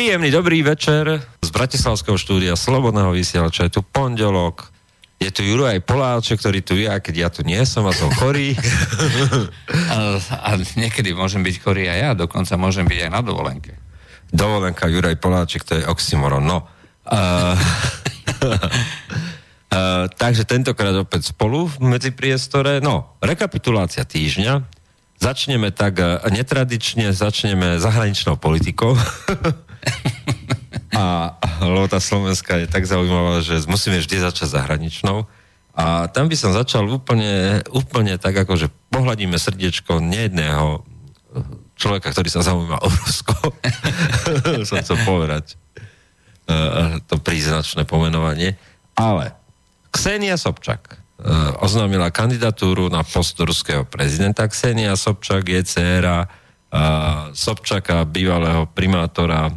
Príjemný dobrý večer z Bratislavského štúdia Slobodného vysielača. Je tu pondelok, je tu Juraj Poláček, ktorý tu je, a keď ja tu nie som a som chorý. a, a niekedy môžem byť chorý aj ja, dokonca môžem byť aj na dovolenke. Dovolenka Juraj Poláček, to je oxymoron. No. Uh, uh, takže tentokrát opäť spolu medzi priestore. No, rekapitulácia týždňa. Začneme tak uh, netradične, začneme zahraničnou politikou. A, lebo tá Slovenska je tak zaujímavá, že musíme vždy začať zahraničnou. A tam by som začal úplne, úplne tak, ako že pohľadíme srdiečko nejedného človeka, ktorý sa zaujíma o Rusko. som chcel povedať uh, to príznačné pomenovanie. Ale Ksenia Sobčak uh, oznámila kandidatúru na post ruského prezidenta. Ksenia Sobčak je dcéra uh, Sobčaka, bývalého primátora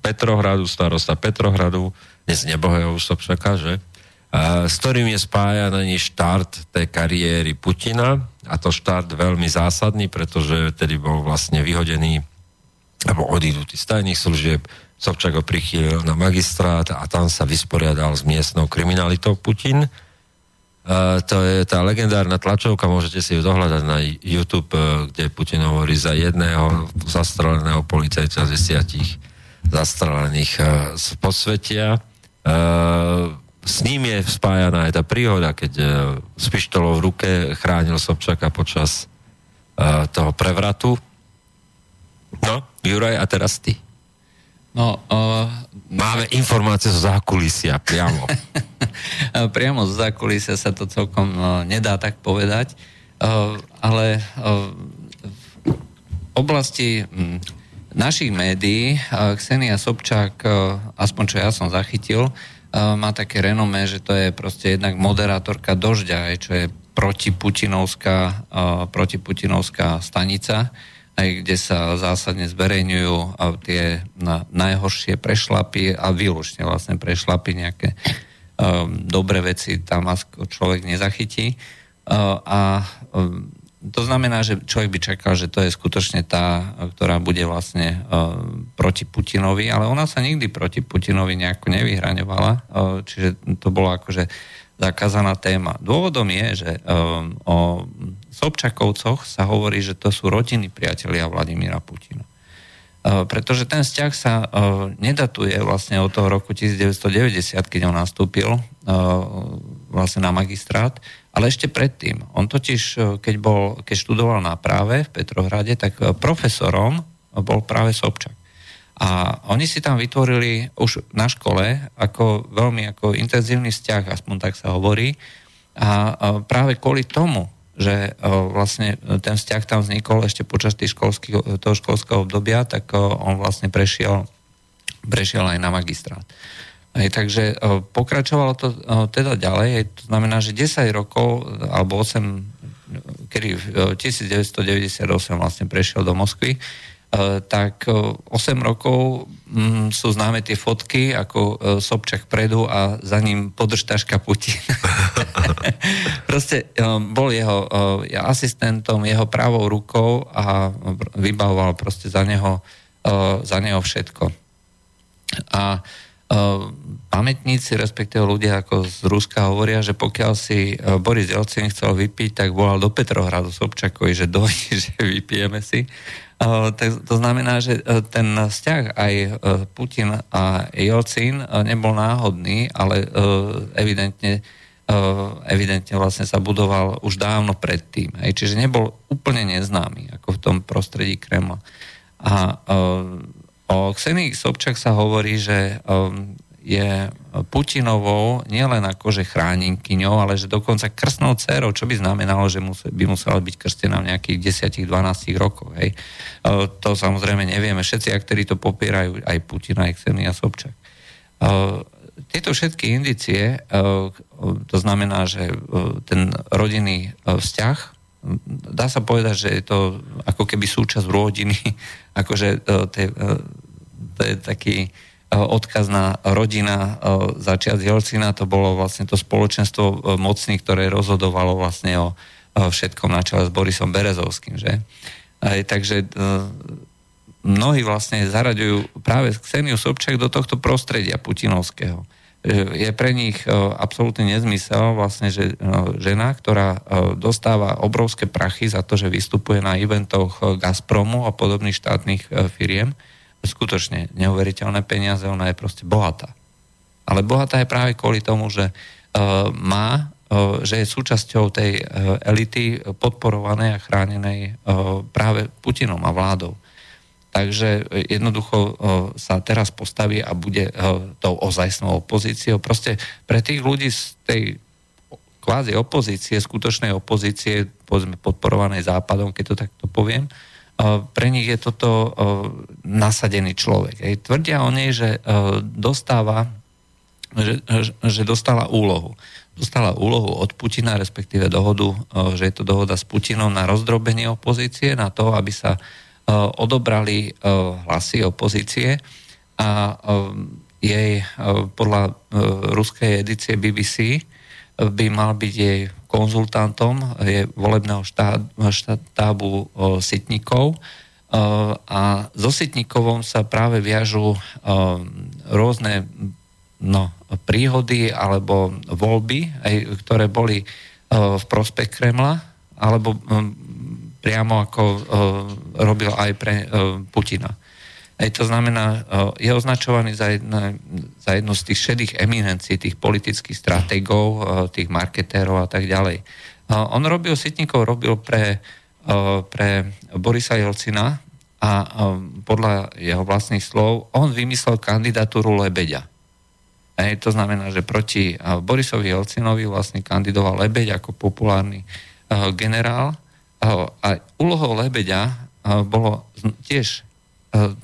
Petrohradu, starosta Petrohradu, dnes nebohého Sobčaka, že? s ktorým je spájaný štart tej kariéry Putina a to štart veľmi zásadný, pretože tedy bol vlastne vyhodený alebo odídutý z tajných služieb, Sobčak ho prichýlil na magistrát a tam sa vysporiadal s miestnou kriminalitou Putin. Uh, to je tá legendárna tlačovka, môžete si ju dohľadať na YouTube, uh, kde Putin hovorí za jedného zastreleného policajca z desiatich zastrelených uh, z posvetia. Uh, s ním je spájaná aj tá príhoda, keď uh, s pištolou v ruke chránil Sobčaka počas toho prevratu. No, Juraj, a teraz ty. No, uh, Máme informácie zo zákulisia, priamo. priamo zo zákulisia sa to celkom uh, nedá tak povedať, uh, ale uh, v oblasti um, našich médií Ksenia Sobčák, aspoň čo ja som zachytil, má také renomé, že to je proste jednak moderátorka Dožďa, čo je protiputinovská, protiputinovská stanica, aj kde sa zásadne zverejňujú tie najhoršie prešlapy a výlučne vlastne prešlapy nejaké dobré veci tam človek nezachytí. A to znamená, že človek by čakal, že to je skutočne tá, ktorá bude vlastne uh, proti Putinovi, ale ona sa nikdy proti Putinovi nejako nevyhraňovala, uh, čiže to bolo akože zakázaná téma. Dôvodom je, že um, o Sobčakovcoch sa hovorí, že to sú rodiny priatelia Vladimíra Putina. Uh, pretože ten vzťah sa uh, nedatuje vlastne od toho roku 1990, keď on nastúpil uh, vlastne na magistrát, ale ešte predtým. On totiž, e, keď, bol, keď študoval na práve v Petrohrade, tak e, profesorom bol práve Sobčak. A oni si tam vytvorili už na škole ako veľmi ako intenzívny vzťah, aspoň tak sa hovorí. A práve kvôli tomu, že e, vlastne ten vzťah tam vznikol ešte počas toho školského obdobia, tak on vlastne prešiel, prešiel aj na magistrát. Hej, takže e, pokračovalo to e, teda ďalej, to znamená, že 10 rokov, alebo 8, kedy v 1998 vlastne prešiel do Moskvy, e, tak 8 rokov mm, sú známe tie fotky, ako Sobčak predu a za ním podržtaška Putin. Proste bol jeho asistentom, jeho pravou rukou a vybavoval proste za neho, za neho všetko. A pamätníci, respektíve ľudia ako z Ruska hovoria, že pokiaľ si e, Boris Jelcin chcel vypiť, tak volal do Petrohradu Sobčakovi, že dojde, že vypijeme si. Tak to znamená, že ten vzťah aj Putin a Jelcin nebol náhodný, ale evidentne evidentne vlastne sa budoval už dávno predtým. Čiže nebol úplne neznámy ako v tom prostredí Kremla. A O Ksenii Sobčak sa hovorí, že um, je Putinovou nielen akože chránenkyňou, ale že dokonca krstnou dcerou, čo by znamenalo, že by musela byť krstená v nejakých 10-12 rokoch. Hej. To samozrejme nevieme. Všetci aktéri to popierajú, aj Putin, aj Ksenia Sobčak. Tieto všetky indicie, to znamená, že ten rodinný vzťah, dá sa povedať, že je to ako keby súčasť rodiny, akože to je taký e, odkaz na rodina e, začiat Jelcina, to bolo vlastne to spoločenstvo e, mocných, ktoré rozhodovalo vlastne o všetkom na čele s Borisom Berezovským, že? Aj, takže mnohí vlastne zaraďujú práve Kseniu Sobčak do tohto prostredia putinovského. Je pre nich absolútny nezmysel vlastne, že žena, ktorá dostáva obrovské prachy za to, že vystupuje na eventoch Gazpromu a podobných štátnych firiem, skutočne neuveriteľné peniaze, ona je proste bohatá. Ale bohatá je práve kvôli tomu, že má že je súčasťou tej elity podporovanej a chránenej práve Putinom a vládou. Takže jednoducho sa teraz postaví a bude tou ozajstnou opozíciou. Proste pre tých ľudí z tej kvázi opozície, skutočnej opozície, povedzme podporovanej západom, keď to takto poviem, pre nich je toto nasadený človek. Tvrdia o nej, že dostáva, že, že dostala úlohu. Dostala úlohu od Putina, respektíve dohodu, že je to dohoda s Putinom na rozdrobenie opozície, na to, aby sa odobrali eh, hlasy opozície a eh, jej podľa ruskej edície BBC by mal byť jej konzultantom je volebného štábu Sitnikov a so Sitnikovom sa práve viažu rôzne no, príhody alebo voľby, ktoré boli v prospech Kremla alebo priamo ako uh, robil aj pre uh, Putina. Ej, to znamená, uh, je označovaný za, jedna, za jednu z tých šedých eminencií, tých politických stratégov, uh, tých marketérov a tak ďalej. Uh, on robil, Sitníkov robil pre, uh, pre Borisa Jelcina a uh, podľa jeho vlastných slov on vymyslel kandidatúru Lebeďa. Ej, to znamená, že proti Borisovi Jelcinovi vlastne kandidoval Lebeď ako populárny uh, generál a úlohou Lebeďa bolo tiež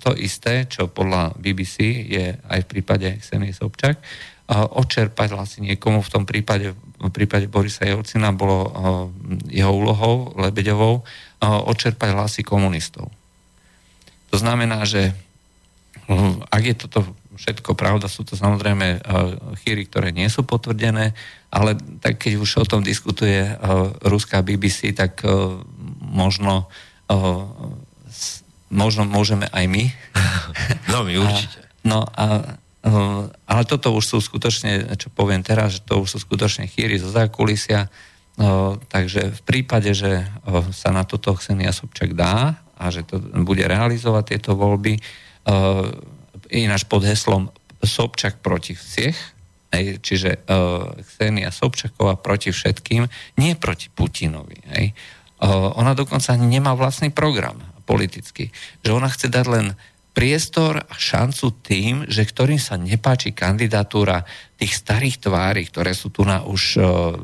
to isté, čo podľa BBC je aj v prípade Ksenie Sobčak, odčerpať vlastne niekomu v tom prípade, v prípade Borisa Jelcina bolo jeho úlohou Lebeďovou odčerpať hlasy komunistov. To znamená, že ak je toto všetko pravda, sú to samozrejme chýry, ktoré nie sú potvrdené, ale tak keď už o tom diskutuje uh, ruská BBC, tak uh, možno, možno môžeme aj my. No, my určite. A, no a ale toto už sú skutočne, čo poviem teraz, že to už sú skutočne chýry zo zákulisia, takže v prípade, že sa na toto Ksenia Sobčak dá a že to bude realizovať tieto voľby, ináč pod heslom Sobčak proti všech, Hej, čiže uh, Ksenia Sobčaková proti všetkým, nie proti Putinovi. Hej. Uh, ona dokonca ani nemá vlastný program politický. Že ona chce dať len priestor a šancu tým, že ktorým sa nepáči kandidatúra tých starých tvári, ktoré sú tu na už uh,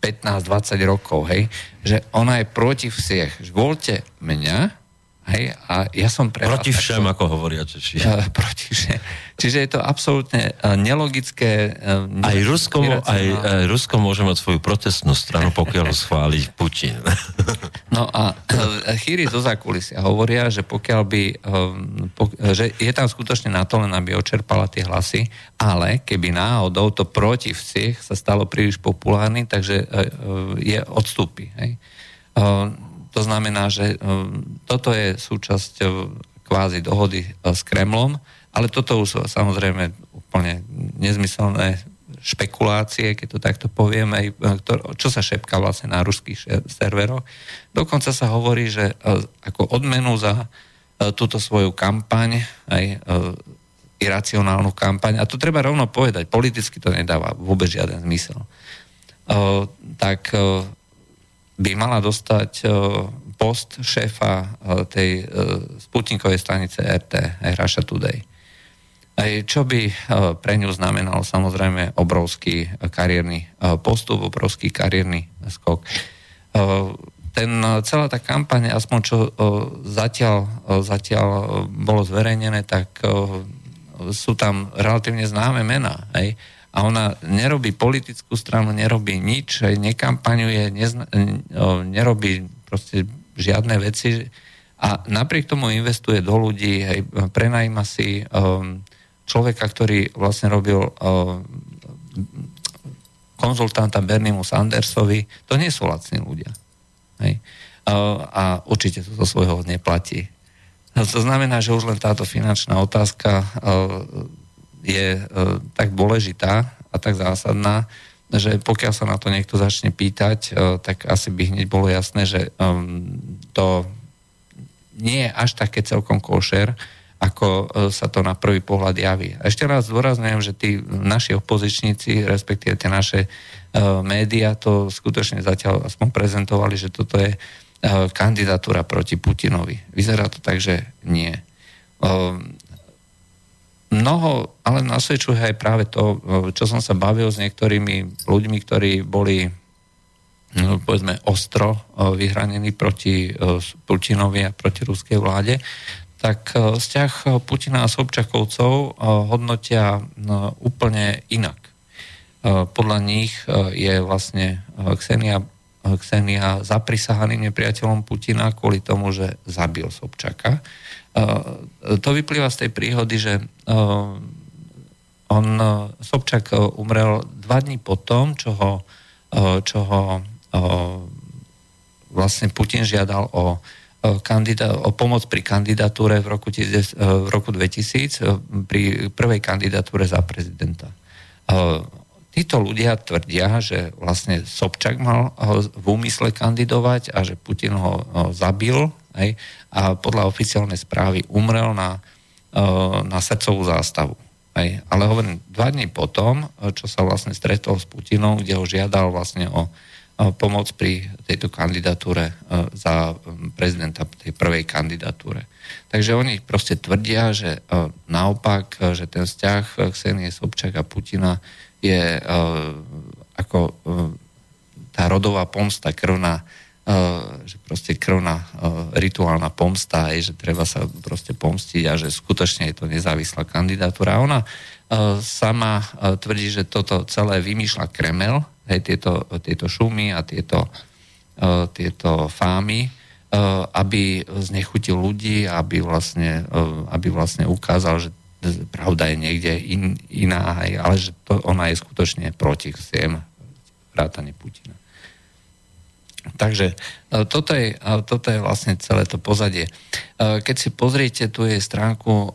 15-20 rokov, hej, že ona je proti všech. Voľte mňa, Hej, a ja som pre Proti všem, takto, ako hovoria Češi. Uh, proti všem. Čiže je to absolútne uh, nelogické. Uh, aj, Rusko, aj, aj Rusko môže mať svoju protestnú stranu, pokiaľ schváli Putin. no a uh, chýry zo zákulisia hovoria, že pokiaľ by, um, po, že je tam skutočne na to len, aby očerpala tie hlasy, ale keby náhodou to proti všech sa stalo príliš populárny, takže uh, je odstúpi. Hej. Uh, to znamená, že e, toto je súčasť e, kvázi dohody e, s Kremlom, ale toto sú samozrejme úplne nezmyselné špekulácie, keď to takto poviem, aj, čo sa šepká vlastne na ruských serveroch. Dokonca sa hovorí, že ako odmenu za túto svoju kampaň, aj iracionálnu kampaň, a to treba rovno povedať, politicky to nedáva vôbec žiaden zmysel, tak by mala dostať e, post šéfa e, tej e, sputnikovej stanice RT, Russia Today. Čo by pre ňu znamenalo samozrejme obrovský kariérny postup, obrovský kariérny skok. Ten, celá tá kampaň, aspoň čo zatiaľ, zatiaľ bolo zverejnené, tak sú tam relatívne známe mená. Hej? A ona nerobí politickú stranu, nerobí nič, nekampaňuje, nezna, nerobí proste žiadne veci a napriek tomu investuje do ľudí, hej, prenajíma si um, človeka, ktorý vlastne robil um, konzultanta Bernimu Sandersovi, to nie sú lacní ľudia. Hej. Uh, a určite to zo svojho neplatí. No, to znamená, že už len táto finančná otázka je tak dôležitá a tak zásadná, že pokiaľ sa na to niekto začne pýtať, tak asi by hneď bolo jasné, že to nie je až také celkom košer, ako e, sa to na prvý pohľad javí. A ešte raz zdôrazňujem, že tí naši opozičníci, respektíve tie naše médiá to skutočne zatiaľ aspoň prezentovali, že toto je kandidatúra proti Putinovi. Vyzerá to tak, že nie. Mnoho, ale nasvedčuje aj práve to, čo som sa bavil s niektorými ľuďmi, ktorí boli no, povedzme ostro vyhranení proti Putinovi a proti ruskej vláde, tak vzťah Putina a Sobčakovcov hodnotia úplne inak. Podľa nich je vlastne Ksenia, Ksenia zaprisahaným nepriateľom Putina kvôli tomu, že zabil Sobčaka. To vyplýva z tej príhody, že on, Sobčak umrel dva dní po tom, čo ho, čo ho vlastne Putin žiadal o o pomoc pri kandidatúre v roku, tiz- v roku 2000 pri prvej kandidatúre za prezidenta. Títo ľudia tvrdia, že vlastne Sobčak mal v úmysle kandidovať a že Putin ho zabil hej, a podľa oficiálnej správy umrel na, na srdcovú zástavu. Hej. Ale hovorím, dva dní potom, čo sa vlastne stretol s Putinom, kde ho žiadal vlastne o pomoc pri tejto kandidatúre e, za prezidenta, tej prvej kandidatúre. Takže oni proste tvrdia, že e, naopak, e, že ten vzťah Ksenie Sobčak a Putina je ako tá rodová pomsta, krvná, E, že proste krvná e, rituálna pomsta, je, že treba sa proste pomstiť a že skutočne je to nezávislá kandidatúra. Ona e, sama tvrdí, že toto celé vymýšľa Kremel, hej, tieto, tieto šumy a tieto, tieto fámy, aby znechutil ľudí, aby vlastne, aby vlastne ukázal, že pravda je niekde in, iná, ale že to, ona je skutočne proti všem vrátane Putina. Takže e, toto je, e, toto je vlastne celé to pozadie. E, keď si pozriete tu jej stránku,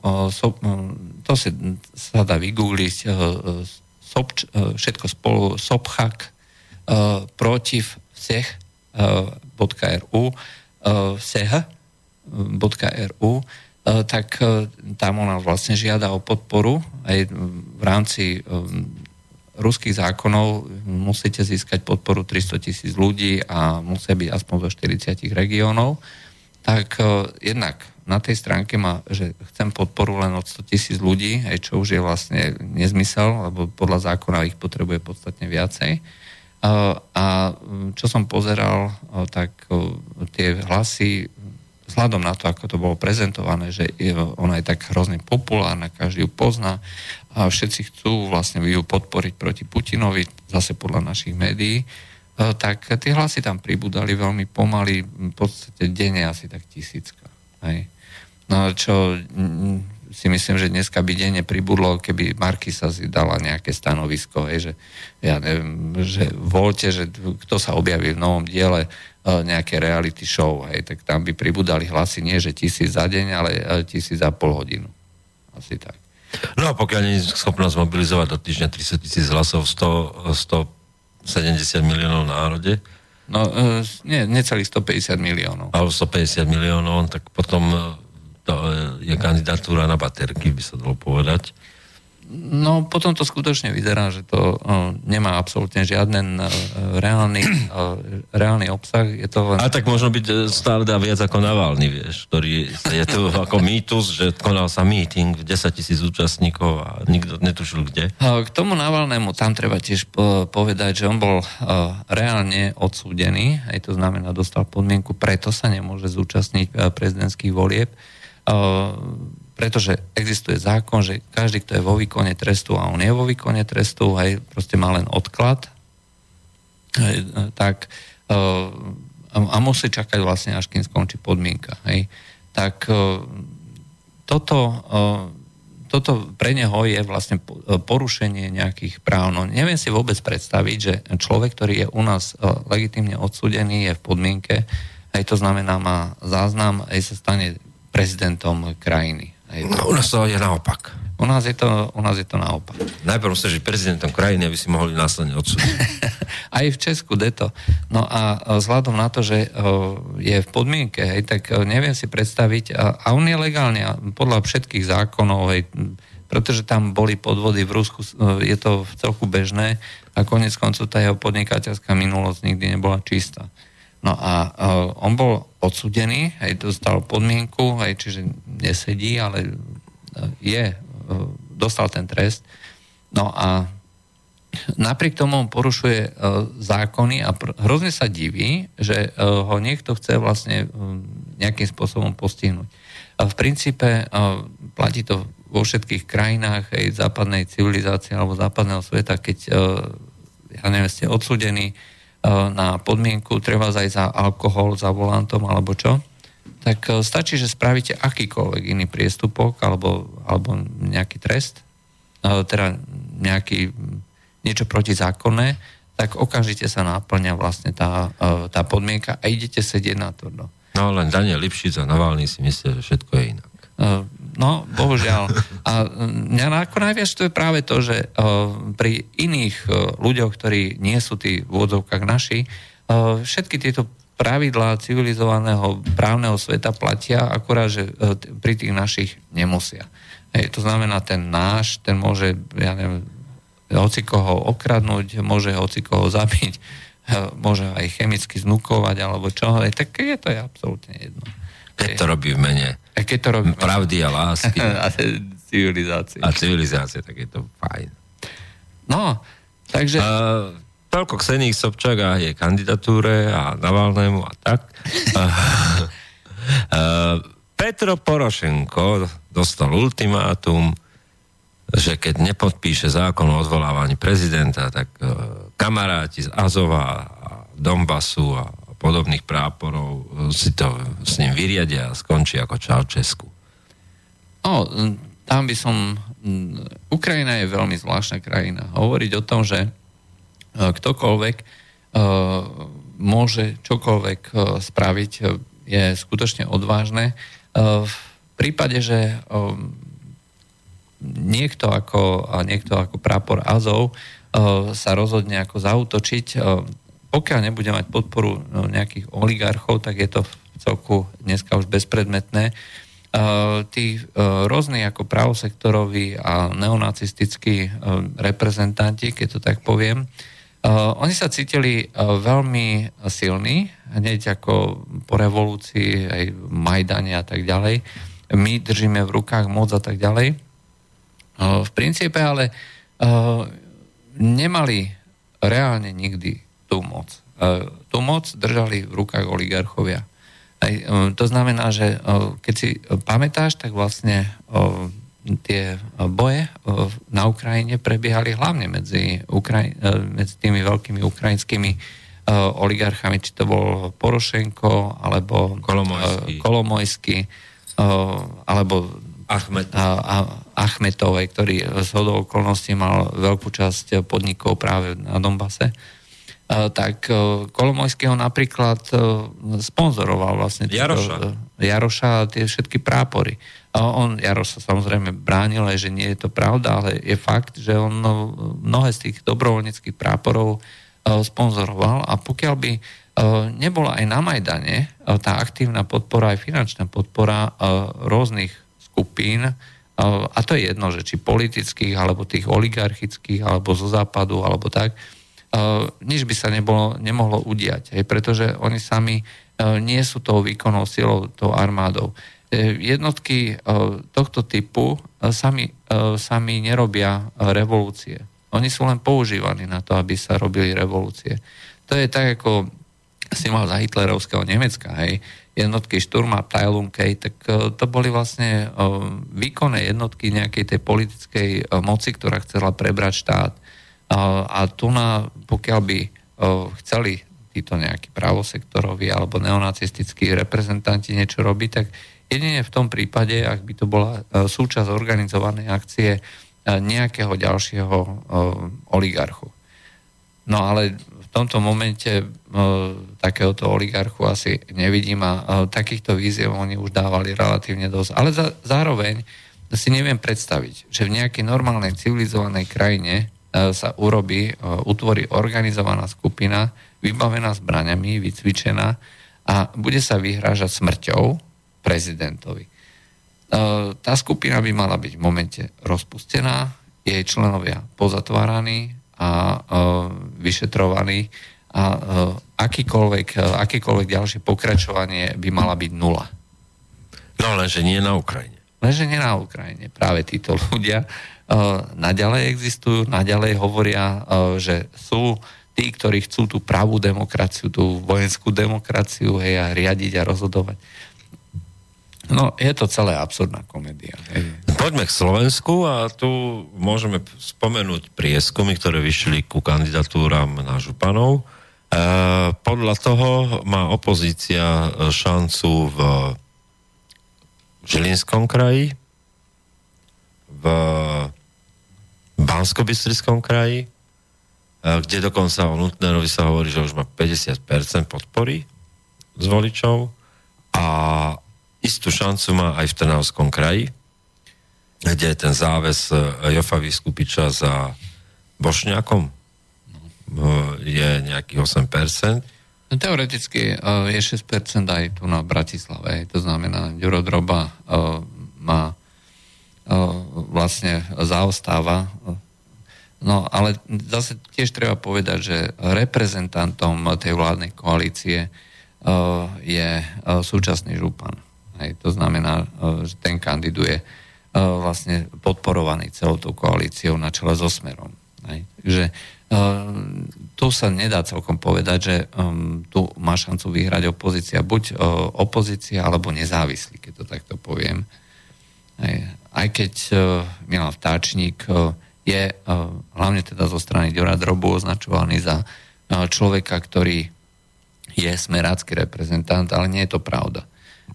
to si sa dá vygoogliť, všetko spolu, sophak proti vsech.ru vseh.ru tak tam ona vlastne žiada o podporu aj v rámci ruských zákonov musíte získať podporu 300 tisíc ľudí a musia byť aspoň zo 40 regiónov, tak jednak na tej stránke má, že chcem podporu len od 100 tisíc ľudí, aj čo už je vlastne nezmysel, lebo podľa zákona ich potrebuje podstatne viacej. A čo som pozeral, tak tie hlasy, vzhľadom na to, ako to bolo prezentované, že ona je tak hrozne populárna, každý ju pozná a všetci chcú vlastne ju podporiť proti Putinovi, zase podľa našich médií, tak tie hlasy tam pribudali veľmi pomaly, v podstate denne asi tak tisícka. Hej. No čo mm, si myslím, že dneska by denne pribudlo, keby Markisa si dala nejaké stanovisko, hej, že ja neviem, že voľte, že kto sa objaví v novom diele e, nejaké reality show, hej, tak tam by pribudali hlasy nie, že tisíc za deň, ale e, tisíc za pol hodinu. Asi tak. No a pokiaľ nie je schopná zmobilizovať do týždňa 300 tisíc hlasov, 100, 170 miliónov národe, No, e, nie, necelých 150 miliónov. Alebo 150 miliónov, tak potom to je kandidatúra na baterky, by sa dalo povedať. No potom to skutočne vyzerá, že to uh, nemá absolútne žiaden uh, reálny, uh, reálny obsah. Je to len... A tak možno byť stále dá viac ako Navalny, vieš, ktorý je tu ako mýtus, že konal sa meeting v 10 tisíc účastníkov a nikto netušil kde. K tomu Navalnému tam treba tiež povedať, že on bol uh, reálne odsúdený, aj to znamená dostal podmienku, preto sa nemôže zúčastniť prezidentských volieb. Pretože existuje zákon, že každý, kto je vo výkone trestu a on je vo výkone trestu, aj proste má len odklad, hej, tak a musí čakať vlastne, až kým skončí podmienka. Hej. Tak toto, toto pre neho je vlastne porušenie nejakých práv. No neviem si vôbec predstaviť, že človek, ktorý je u nás legitimne odsudený, je v podmienke, aj to znamená, má záznam, aj sa stane prezidentom krajiny. No, u nás to je naopak. U nás je to, u nás je to naopak. Najprv musíš žiť prezidentom krajiny, aby si mohli následne odsúdiť. Aj v Česku deto. No a vzhľadom na to, že je v podmienke, hej, tak neviem si predstaviť, a on je legálne podľa všetkých zákonov, hej, pretože tam boli podvody v Rusku, je to v celku bežné a konec koncov tá jeho podnikateľská minulosť nikdy nebola čistá. No a uh, on bol odsudený, aj dostal podmienku, aj čiže nesedí, ale uh, je, uh, dostal ten trest. No a napriek tomu on porušuje zákony a hrozne sa diví, že ho niekto chce vlastne nejakým spôsobom postihnúť. V princípe platí to vo všetkých krajinách aj západnej civilizácie alebo západného sveta, keď ja neviem, ste odsudení, E, na podmienku, treba aj za alkohol, za volantom alebo čo, tak e, stačí, že spravíte akýkoľvek iný priestupok alebo, alebo nejaký trest, e, teda nejaký, niečo protizákonné, tak okamžite sa náplňa vlastne tá, tá podmienka a idete sedieť na to. No, len Daniel Lipšic a Navalny si myslia, že všetko je inak. No, bohužiaľ. A mňa ako najviac to je práve to, že uh, pri iných uh, ľuďoch, ktorí nie sú tí v úvodzovkách naši, uh, všetky tieto pravidlá civilizovaného právneho sveta platia, akorát, že pri tých našich nemusia. Hej, to znamená, ten náš, ten môže, ja neviem, hoci koho okradnúť, môže hoci koho zabiť, môže aj chemicky znukovať, alebo čo, hej, tak je to je absolútne jedno. Keď to robí v mene a keď to robí pravdy a lásky. a civilizácie. A civilizácie, tak je to fajn. No, takže... Uh, toľko Ksených Sobčak a je kandidatúre a Navalnému a tak. uh, uh, Petro Porošenko dostal ultimátum, že keď nepodpíše zákon o odvolávaní prezidenta, tak uh, kamaráti z Azova a Donbasu a podobných práporov si to s ním vyriadia a skončí ako Čaučesku. No, tam by som... Ukrajina je veľmi zvláštna krajina. Hovoriť o tom, že e, ktokoľvek e, môže čokoľvek e, spraviť, je skutočne odvážne. V prípade, že niekto ako, niekto ako prápor Azov sa rozhodne ako zautočiť, pokiaľ nebude mať podporu no, nejakých oligarchov, tak je to v celku dneska už bezpredmetné. Uh, tí uh, rôzni ako pravosektoroví a neonacistickí uh, reprezentanti, keď to tak poviem, oni sa cítili veľmi silní, hneď ako po revolúcii, aj Majdane a tak ďalej. My držíme v rukách moc a tak ďalej. V princípe ale nemali reálne nikdy tú moc. E, tú moc držali v rukách oligarchovia. Aj, e, to znamená, že e, keď si pamätáš, tak vlastne tie boje na Ukrajine prebiehali hlavne medzi, Ukraj- medzi tými veľkými ukrajinskými oligarchami, či to bol Porošenko, alebo Kolomojský, Kolomojský alebo Achmet. Achmetovej, ktorý z hodou okolností mal veľkú časť podnikov práve na Donbase. Eh, tak eh, Kolomojského napríklad eh, sponzoroval vlastne Jaroša. Jaroša a tie všetky prápory. On, Jaroš sa samozrejme bránil že nie je to pravda, ale je fakt, že on mnohé z tých dobrovoľníckých práporov sponzoroval a pokiaľ by nebola aj na Majdane tá aktívna podpora, aj finančná podpora rôznych skupín, a to je jedno, že či politických, alebo tých oligarchických, alebo zo západu, alebo tak, nič by sa nebolo, nemohlo udiať, hej, pretože oni sami nie sú tou výkonnou silou, tou armádou. E, jednotky tohto typu sami, sami nerobia revolúcie. Oni sú len používaní na to, aby sa robili revolúcie. To je tak, ako si mal za hitlerovského Nemecka, hej, jednotky Šturma, Teilung, tak to boli vlastne výkonné jednotky nejakej tej politickej moci, ktorá chcela prebrať štát. A tu na, pokiaľ by chceli títo nejakí pravosektoroví alebo neonacistickí reprezentanti niečo robiť, tak jedine v tom prípade, ak by to bola súčasť organizovanej akcie nejakého ďalšieho oligarchu. No ale v tomto momente takéhoto oligarchu asi nevidím a takýchto víziev oni už dávali relatívne dosť. Ale zároveň si neviem predstaviť, že v nejakej normálnej civilizovanej krajine sa urobí, utvorí organizovaná skupina, vybavená zbraňami, vycvičená a bude sa vyhrážať smrťou prezidentovi. Tá skupina by mala byť v momente rozpustená, jej členovia pozatváraní a vyšetrovaní a akýkoľvek, akýkoľvek ďalšie pokračovanie by mala byť nula. No lenže nie na Ukrajine. Lenže nie na Ukrajine. Práve títo ľudia naďalej existujú, naďalej hovoria, že sú tí, ktorí chcú tú pravú demokraciu, tú vojenskú demokraciu hej, a riadiť a rozhodovať. No, je to celé absurdná komédia. Hej. Poďme k Slovensku a tu môžeme spomenúť prieskumy, ktoré vyšli ku kandidatúram na županov. E, podľa toho má opozícia šancu v Žilinskom kraji, bansko kraji, e, kde dokonca o Nutnerovi sa hovorí, že už má 50% podpory z voličov a istú šancu má aj v Trnavskom kraji, kde je ten záves e, Jofa Vyskupiča za Bošňakom. E, je nejakých 8%. No, teoreticky je 6% aj tu na Bratislave. To znamená, Ďuro Droba má vlastne zaostáva. No ale zase tiež treba povedať, že reprezentantom tej vládnej koalície je súčasný župan. Hej, to znamená, že ten kandiduje vlastne podporovaný celou tou koalíciou na čele so Smerom. Hej. Takže e, tu sa nedá celkom povedať, že tu má šancu vyhrať opozícia. Buď opozícia, alebo nezávislý, keď to takto poviem. Aj keď Milan Vtáčnik je hlavne teda zo strany Ďora Drobu označovaný za človeka, ktorý je smerácky reprezentant, ale nie je to pravda.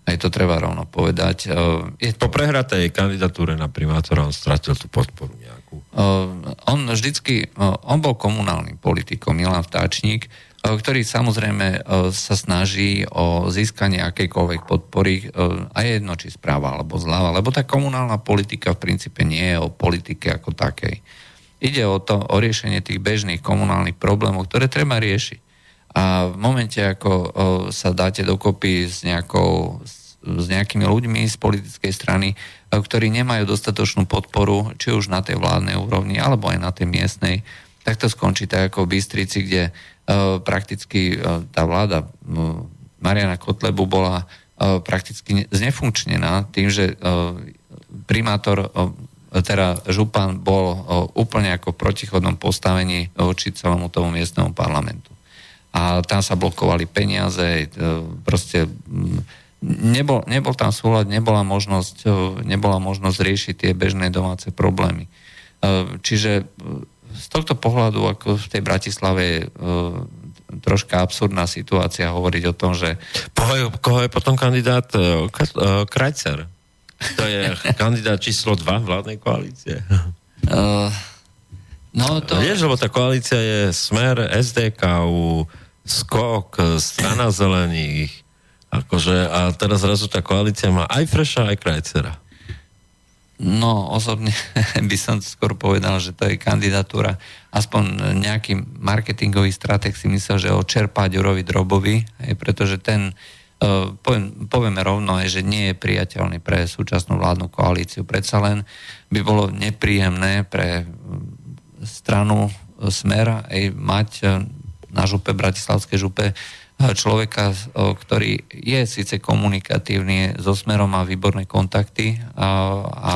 Aj to treba rovno povedať. E, je to... Po prehratej kandidatúre na primátora on stratil tú podporu nejakú. E, on vždycky, e, on bol komunálnym politikom, Milan Vtáčnik, ktorý samozrejme sa snaží o získanie akejkoľvek podpory, a jedno či správa alebo zľava, lebo tá komunálna politika v princípe nie je o politike ako takej. Ide o to, o riešenie tých bežných komunálnych problémov, ktoré treba riešiť. A v momente, ako sa dáte dokopy s, nejakou, s nejakými ľuďmi z politickej strany, ktorí nemajú dostatočnú podporu, či už na tej vládnej úrovni, alebo aj na tej miestnej, tak to skončí tak ako v Bystrici, kde o, prakticky o, tá vláda Mariana Kotlebu bola o, prakticky znefunkčnená tým, že primátor teda župan bol úplne ako v protichodnom postavení voči celému tomu miestnemu parlamentu a tam sa blokovali peniaze, e, proste nebol, nebol tam súhľad, nebola možnosť, e, nebola možnosť riešiť tie bežné domáce problémy. E, čiže z tohto pohľadu, ako v tej Bratislave je troška absurdná situácia hovoriť o tom, že... Koho je, koho je potom kandidát Krajcer? To je kandidát číslo 2 vládnej koalície. Uh, No to... Vieš, lebo tá koalícia je Smer, SDKU, Skok, Strana zelených, akože, a teraz zrazu tá koalícia má aj Freša, aj Krajcera. No, osobne by som skôr povedal, že to je kandidatúra, aspoň nejaký marketingový strateg si myslel, že očerpá Ďurovi Drobovi, pretože ten, uh, poviem, povieme rovno, že nie je priateľný pre súčasnú vládnu koalíciu. Predsa len by bolo nepríjemné pre stranu e, Smer aj mať e, na župe, Bratislavskej župe, e, človeka, ktorý je síce komunikatívny, so Smerom má výborné kontakty a, a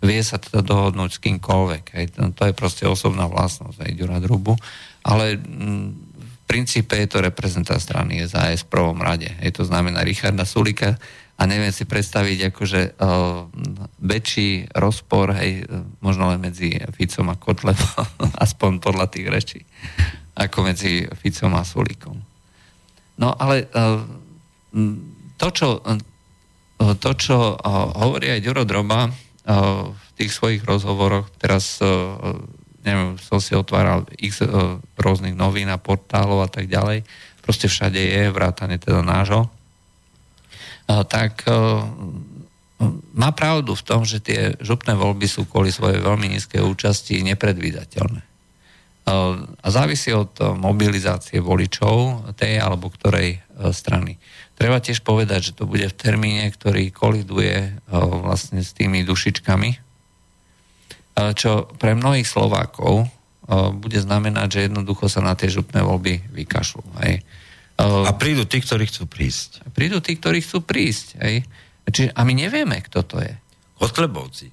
vie sa teda dohodnúť s kýmkoľvek. Hej. To je proste osobná vlastnosť aj Ďura Drubu. Ale v princípe je to reprezentant strany SAS v prvom rade. Hej. To znamená Richarda Sulika, a neviem si predstaviť akože uh, väčší rozpor, hej, možno len medzi Ficom a Kotlebom, aspoň podľa tých rečí, ako medzi Ficom a Sulíkom. No ale uh, to, čo, uh, to, čo uh, hovorí aj Ďuro Droba v tých svojich rozhovoroch, teraz neviem, som si otváral x rôznych novín a portálov a tak ďalej, proste všade je, vrátane teda nášho, tak má pravdu v tom, že tie župné voľby sú kvôli svojej veľmi nízkej účasti nepredvídateľné. A závisí od mobilizácie voličov tej alebo ktorej strany. Treba tiež povedať, že to bude v termíne, ktorý koliduje vlastne s tými dušičkami, čo pre mnohých Slovákov bude znamenať, že jednoducho sa na tie župné voľby vykašľú. Hej. A prídu tí, ktorí chcú prísť. Prídu tí, ktorí chcú prísť. Hej. Čiže, a my nevieme, kto to je. Kotlebovci.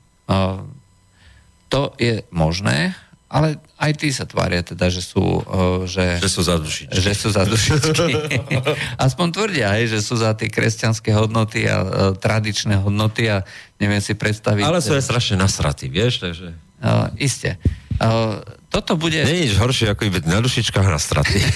To je možné, ale aj tí sa tvária teda, že sú... Že, že sú za dušičky. Že sú za dušičky. Aspoň tvrdia, hej, že sú za tie kresťanské hodnoty a, a tradičné hodnoty a neviem si predstaviť... Ale sú aj strašne nasratí, vieš, takže... Uh, isté. Uh, toto bude... Nie je nič horšie, ako byť na dušičkách na straty.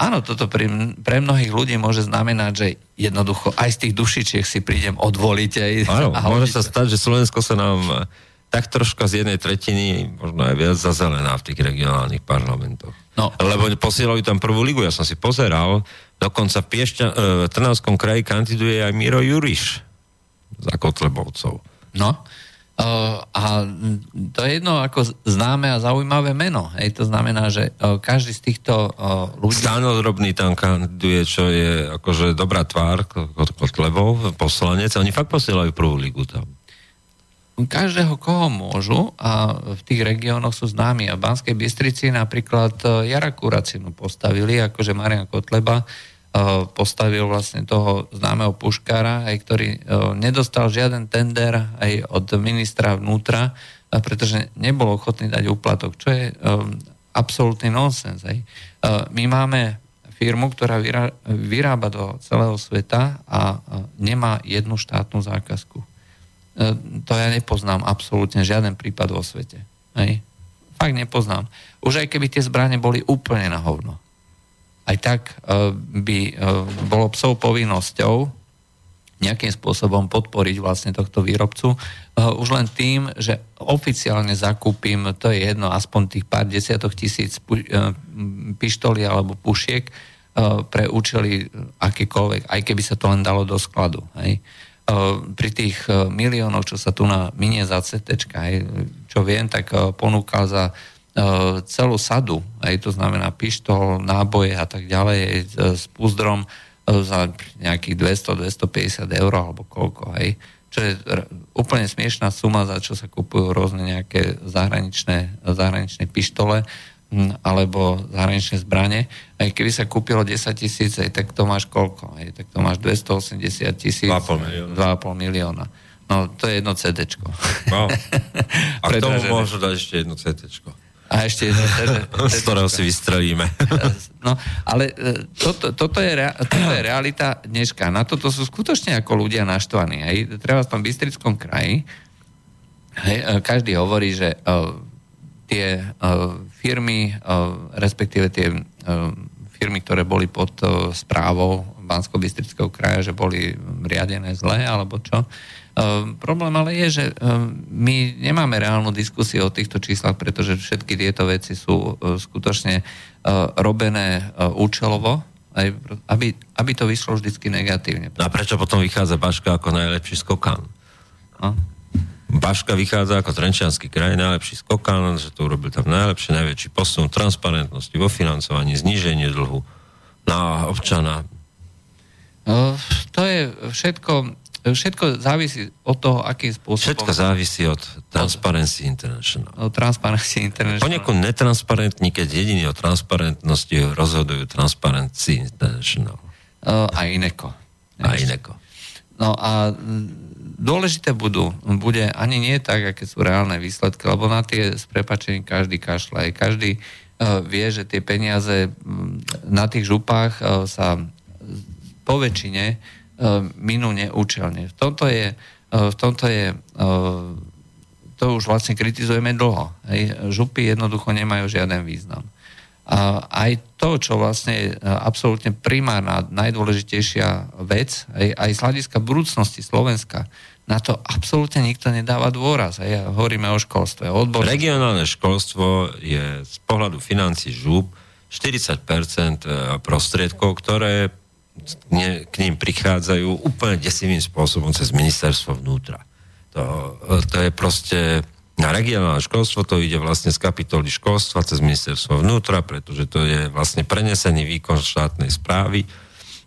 Áno, toto pre, pre mnohých ľudí môže znamenať, že jednoducho aj z tých dušičiek si prídem odvoliť. Aj, Áno, môže sa stať, že Slovensko sa nám tak troška z jednej tretiny, možno aj viac zazelená v tých regionálnych parlamentoch. No. Lebo posielajú tam prvú ligu, ja som si pozeral, dokonca v Piešťa, e, Trnavskom kraji kandiduje aj Miro Juriš za Kotlebovcov. No, Uh, a to je jedno ako známe a zaujímavé meno. Hej, to znamená, že uh, každý z týchto uh, ľudí... Stanodrobný tam kandiduje, čo je akože dobrá tvár Kotlebov, poslanec. Oni fakt posielajú prvú ligu tam každého, koho môžu a v tých regiónoch sú známi. A v Banskej Bystrici napríklad e, Jara Kuracinu postavili, akože Marian Kotleba e, postavil vlastne toho známeho puškára, aj ktorý e, nedostal žiaden tender aj od ministra vnútra, pretože nebol ochotný dať úplatok, čo je absolútny nonsens. Aj. My máme firmu, ktorá vyrába do celého sveta a nemá jednu štátnu zákazku. E, to ja nepoznám absolútne žiaden prípad vo svete. Hej? Fakt nepoznám. Už aj keby tie zbranie boli úplne na hovno. Aj tak uh, by uh, bolo psov povinnosťou nejakým spôsobom podporiť vlastne tohto výrobcu. Už len tým, že oficiálne zakúpim, to je jedno, aspoň tých pár desiatok tisíc pištolí alebo pušiek pre účely akékoľvek, aj keby sa to len dalo do skladu. Hej. Pri tých miliónov, čo sa tu na minie za CT, čo viem, tak ponúkal za celú sadu, aj to znamená pištol, náboje a tak ďalej, s púzdrom za nejakých 200-250 eur alebo koľko, hej. Čo je úplne smiešná suma, za čo sa kupujú rôzne nejaké zahraničné, zahraničné pištole alebo zahraničné zbranie. Aj keby sa kúpilo 10 tisíc, tak to máš koľko? Aj, tak to máš 280 tisíc. 2,5 milióna. 2,5 milióna. No, to je jedno CD. No. A k tomu môžu dať ešte jedno CD. A ešte jedno CD. Z ktorého si vystrelíme. No, ale e, toto, toto, je, rea, toto je realita dneška. Na toto sú skutočne ako ľudia naštvaní. Hej. Treba v tom Bystrickom kraji hej, e, každý hovorí, že uh, tie uh, firmy, uh, respektíve tie uh, firmy, ktoré boli pod uh, správou bansko bystrického kraja, že boli riadené zle, alebo čo. Problém ale je, že my nemáme reálnu diskusiu o týchto číslach, pretože všetky tieto veci sú skutočne robené účelovo, aby, aby to vyšlo vždycky negatívne. No a prečo potom vychádza Baška ako najlepší skokan? No. Baška vychádza ako Trenčianský kraj, najlepší skokan, že to urobil tam najlepšie, najväčší posun transparentnosti vo financovaní, zníženie dlhu na občana. No, to je všetko, všetko závisí od toho, akým spôsobom... Všetko závisí od Transparency International. Od Transparency International. Ponieku netransparentní, keď jediný o transparentnosti rozhodujú Transparency International. Uh, a ineko. A ineko. No a dôležité budú, bude ani nie tak, aké sú reálne výsledky, lebo na tie s prepačením každý kašľa. Každý uh, vie, že tie peniaze na tých župách uh, sa po väčšine uh, minú neúčelne. V tomto je, v tomto je to už vlastne kritizujeme dlho. Hej. Župy jednoducho nemajú žiaden význam. A aj to, čo vlastne je absolútne primárna, najdôležitejšia vec, aj, aj z hľadiska budúcnosti Slovenska, na to absolútne nikto nedáva dôraz. Aj hovoríme o školstve, o. Regionálne školstvo je z pohľadu financí žúb 40% prostriedkov, ktoré k ním prichádzajú úplne desivým spôsobom cez ministerstvo vnútra. To, to je proste na regionálne školstvo, to ide vlastne z kapitoly školstva cez ministerstvo vnútra, pretože to je vlastne prenesený výkon štátnej správy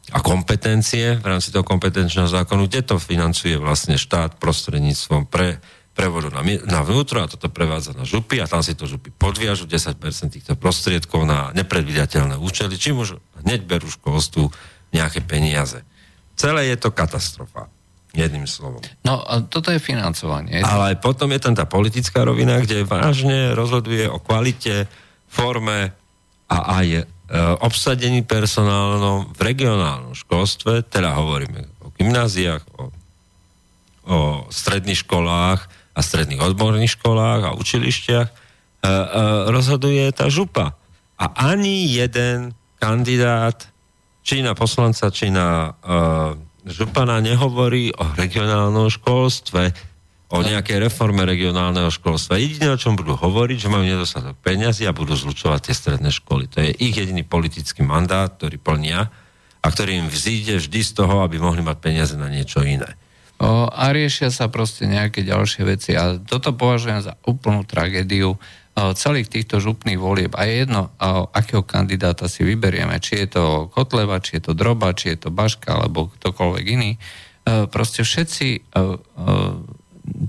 a kompetencie v rámci toho kompetenčného zákonu, kde to financuje vlastne štát prostredníctvom pre, prevodu na, na vnútro a toto prevádza na župy a tam si to župy podviažu 10% týchto prostriedkov na nepredvidateľné účely, čím už hneď berú školstvu nejaké peniaze. Celé je to katastrofa. Jedným slovom. No, a toto je financovanie. Ale potom je tam tá politická rovina, kde vážne rozhoduje o kvalite, forme a aj obsadení personálnom v regionálnom školstve, teda hovoríme o gymnáziách, o, o stredných školách a stredných odborných školách a učilištiach, e, e, rozhoduje tá župa. A ani jeden kandidát, či na poslanca, či na e, župana nehovorí o regionálnom školstve, o nejakej reforme regionálneho školstva. Jediné, o čom budú hovoriť, že majú nedostatok peniazy a budú zlučovať tie stredné školy. To je ich jediný politický mandát, ktorý plnia a ktorý im vzíde vždy z toho, aby mohli mať peniaze na niečo iné. O, a riešia sa proste nejaké ďalšie veci. A toto považujem za úplnú tragédiu celých týchto župných volieb a je jedno, akého kandidáta si vyberieme, či je to Kotleva, či je to Droba, či je to Baška, alebo ktokoľvek iný, proste všetci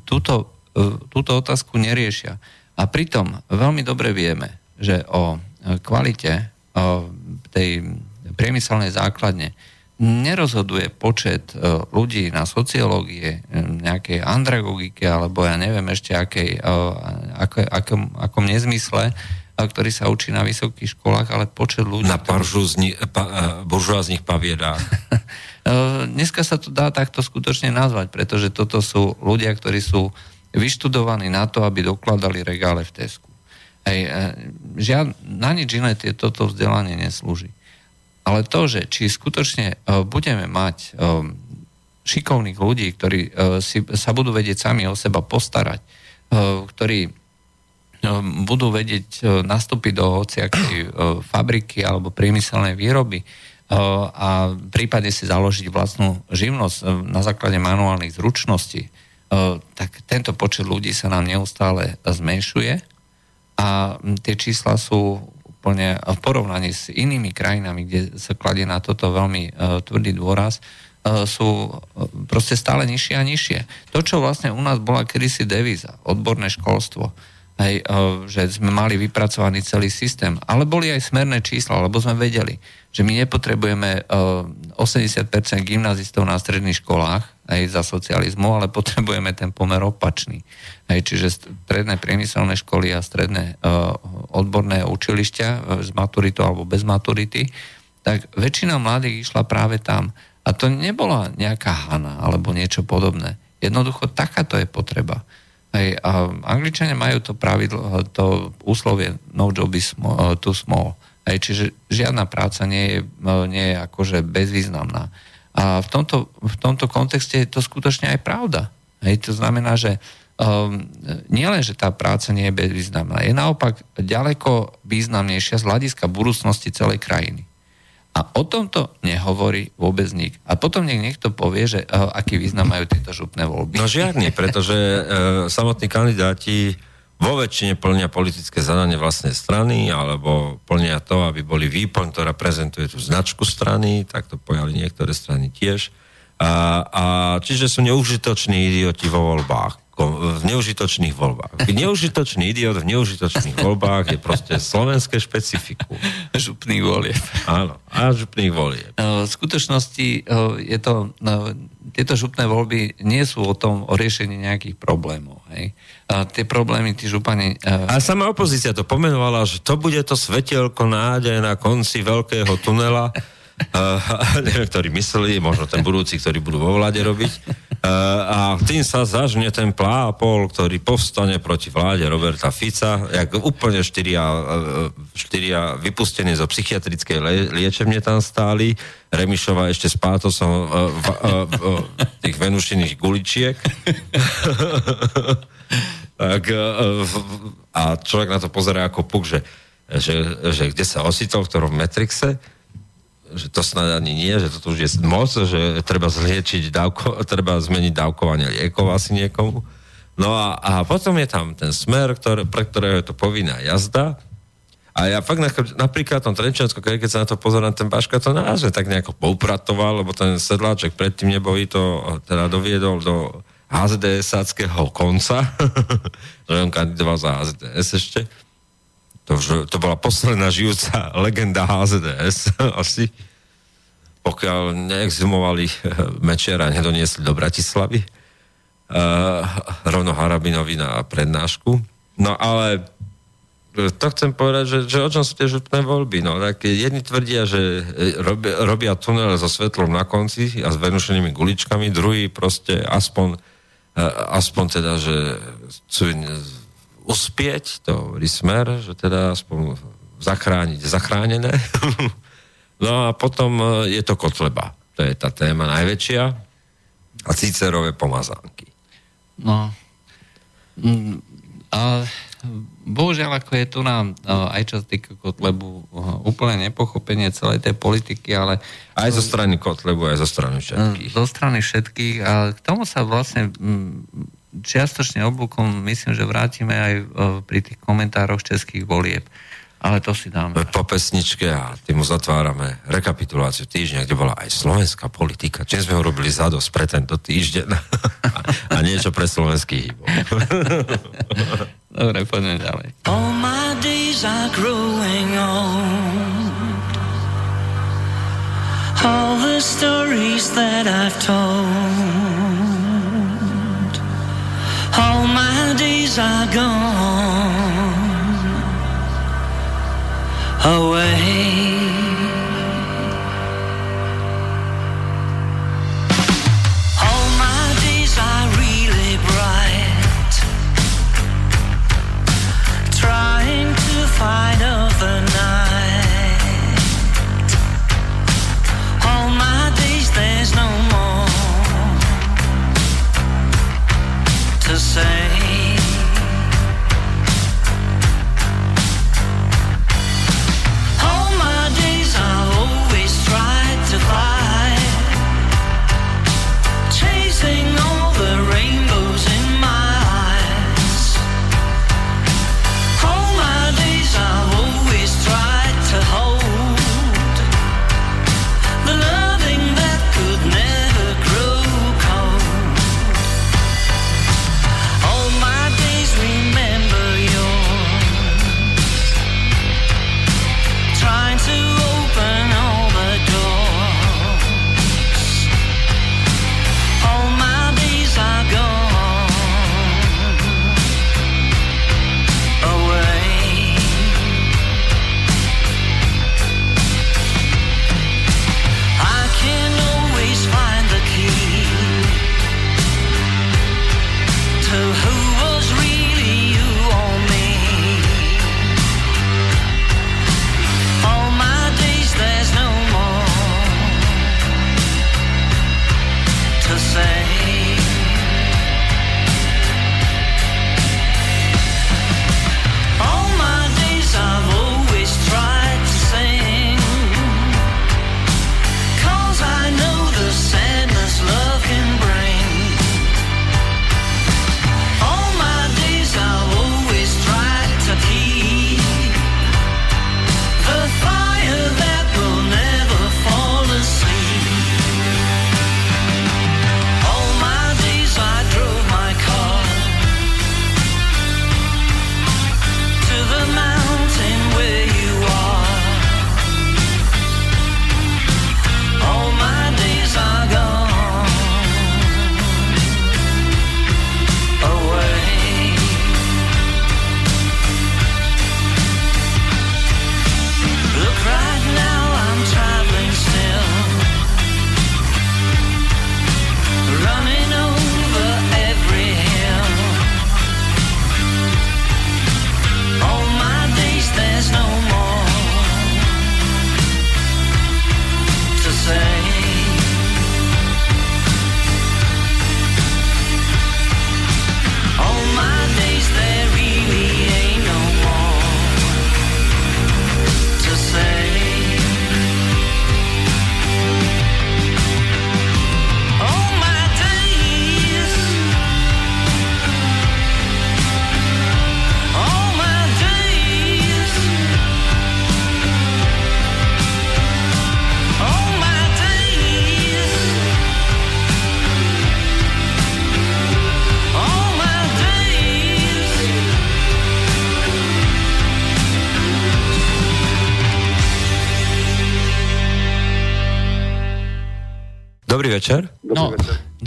túto, túto otázku neriešia. A pritom veľmi dobre vieme, že o kvalite tej priemyselnej základne nerozhoduje počet e, ľudí na sociológie, e, nejakej andragogike, alebo ja neviem ešte akej, e, ako, akom, akom nezmysle, ktorý sa učí na vysokých školách, ale počet ľudí... Na paržúzni, pa, buržoáznych paviedách. Dneska sa to dá takto skutočne nazvať, pretože toto sú ľudia, ktorí sú vyštudovaní na to, aby dokladali regále v Tesku. Hej, žiad, na nič iné toto vzdelanie neslúži. Ale to, že či skutočne e, budeme mať e, šikovných ľudí, ktorí e, si, sa budú vedieť sami o seba postarať, ktorí budú vedieť nastúpiť do hociakej fabriky alebo priemyselnej výroby a prípadne si založiť vlastnú živnosť na základe manuálnych zručností, tak tento počet ľudí sa nám neustále zmenšuje a tie čísla sú úplne v porovnaní s inými krajinami, kde sa kladie na toto veľmi tvrdý dôraz, sú proste stále nižšie a nižšie. To, čo vlastne u nás bola kedysi devíza, odborné školstvo, hej, uh, že sme mali vypracovaný celý systém, ale boli aj smerné čísla, lebo sme vedeli, že my nepotrebujeme uh, 80% gymnazistov na stredných školách, aj za socializmu, ale potrebujeme ten pomer opačný. Hej, čiže stredné priemyselné školy a stredné uh, odborné učilišťa z maturitou alebo bez maturity, tak väčšina mladých išla práve tam. A to nebola nejaká hana alebo niečo podobné. Jednoducho takáto je potreba. Hej, a Angličania majú to pravidlo, to úslovie no job is small, uh, too small. Hej, čiže žiadna práca nie je, uh, nie je akože bezvýznamná. A v tomto, v tomto kontexte je to skutočne aj pravda. Hej, to znamená, že um, nielen, že tá práca nie je bezvýznamná, je naopak ďaleko významnejšia z hľadiska budúcnosti celej krajiny. A o tomto nehovorí vôbec nik. A potom nech niekto povie, že uh, aký význam majú tieto župné voľby. No žiadny, pretože uh, samotní kandidáti vo väčšine plnia politické zadanie vlastnej strany, alebo plnia to, aby boli výplň, ktorá prezentuje tú značku strany, tak to pojali niektoré strany tiež. A, a čiže sú neužitoční idioti vo voľbách v neužitočných voľbách. Neužitočný idiot v neužitočných voľbách je proste slovenské špecifikum. Župných volieb. Áno, a župných volieb. V skutočnosti je to, tieto župné voľby nie sú o tom, o riešení nejakých problémov. Hej. A tie problémy, tí župani... A sama opozícia to pomenovala, že to bude to svetelko nádej na konci veľkého tunela uh, neviem, ktorí mysleli, možno ten budúci, ktorí budú vo vláde robiť. Uh, a tým sa zažne ten plápol, ktorý povstane proti vláde Roberta Fica, jak úplne štyria, uh, štyria vypustení zo psychiatrickej le- liečebne tam stáli, Remišova ešte s pátosom uh, v, uh, uh, tých venušiných guličiek. tak, uh, a človek na to pozerá ako puk, že že, že kde sa ositol, v ktorom Matrixe, že to snad ani nie, že to už je moc, že treba zliečiť dávko, treba zmeniť dávkovanie liekov asi niekomu. No a, a potom je tam ten smer, ktoré, pre ktorého je to povinná jazda. A ja fakt napríklad v tom Trenčianskom keď sa na to pozerám, ten Baška to naozaj tak nejako poupratoval, lebo ten sedláček predtým neboli to teda doviedol do HZDS-áckého konca, že on kandidoval za HZDS ešte. To, to bola posledná žijúca legenda HZDS asi, pokiaľ neexhumovali Mečera a nedoniesli do Bratislavy uh, rovno Harabinovi na prednášku. No ale e, to chcem povedať, že, že o čom sú tie župné voľby. No, tak jedni tvrdia, že robia, robia tunel so svetlom na konci a s venušenými guličkami, druhý proste aspoň, aspoň teda, že chcú uspieť, to hovorí smer, že teda aspoň zachrániť zachránené. no a potom je to Kotleba. To je tá téma najväčšia. A Cicerové pomazánky. No. Mm, a bohužiaľ, ako je tu nám aj čo sa týka Kotlebu úplne nepochopenie celej tej politiky, ale... Aj zo strany Kotlebu, aj zo strany všetkých. Zo strany všetkých. A k tomu sa vlastne čiastočne oblúkom myslím, že vrátime aj pri tých komentároch českých volieb ale to si dáme. Po pesničke a tým zatvárame rekapituláciu týždňa, kde bola aj slovenská politika. Čím sme urobili zadosť pre tento týždeň a, a niečo pre slovenský hýbol. Dobre, poďme ďalej. All my days are growing old All the stories that I've told All my days are gone away.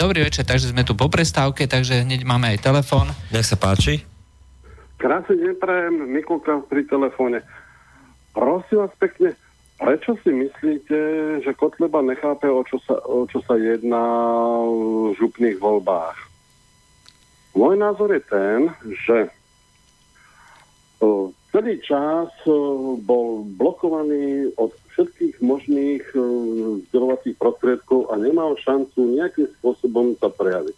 Dobrý večer, takže sme tu po prestávke, takže hneď máme aj telefón. Nech sa páči. Krásny deň prajem, Mikulka pri telefóne. Prosím vás pekne, prečo si myslíte, že Kotleba nechápe, o čo sa, o čo sa jedná v župných voľbách? Môj názor je ten, že o, celý čas o, bol blokovaný od všetkých možných o, vzdelovacích prostriedkov a nemal šancu nejakým spôsobom sa prejaviť.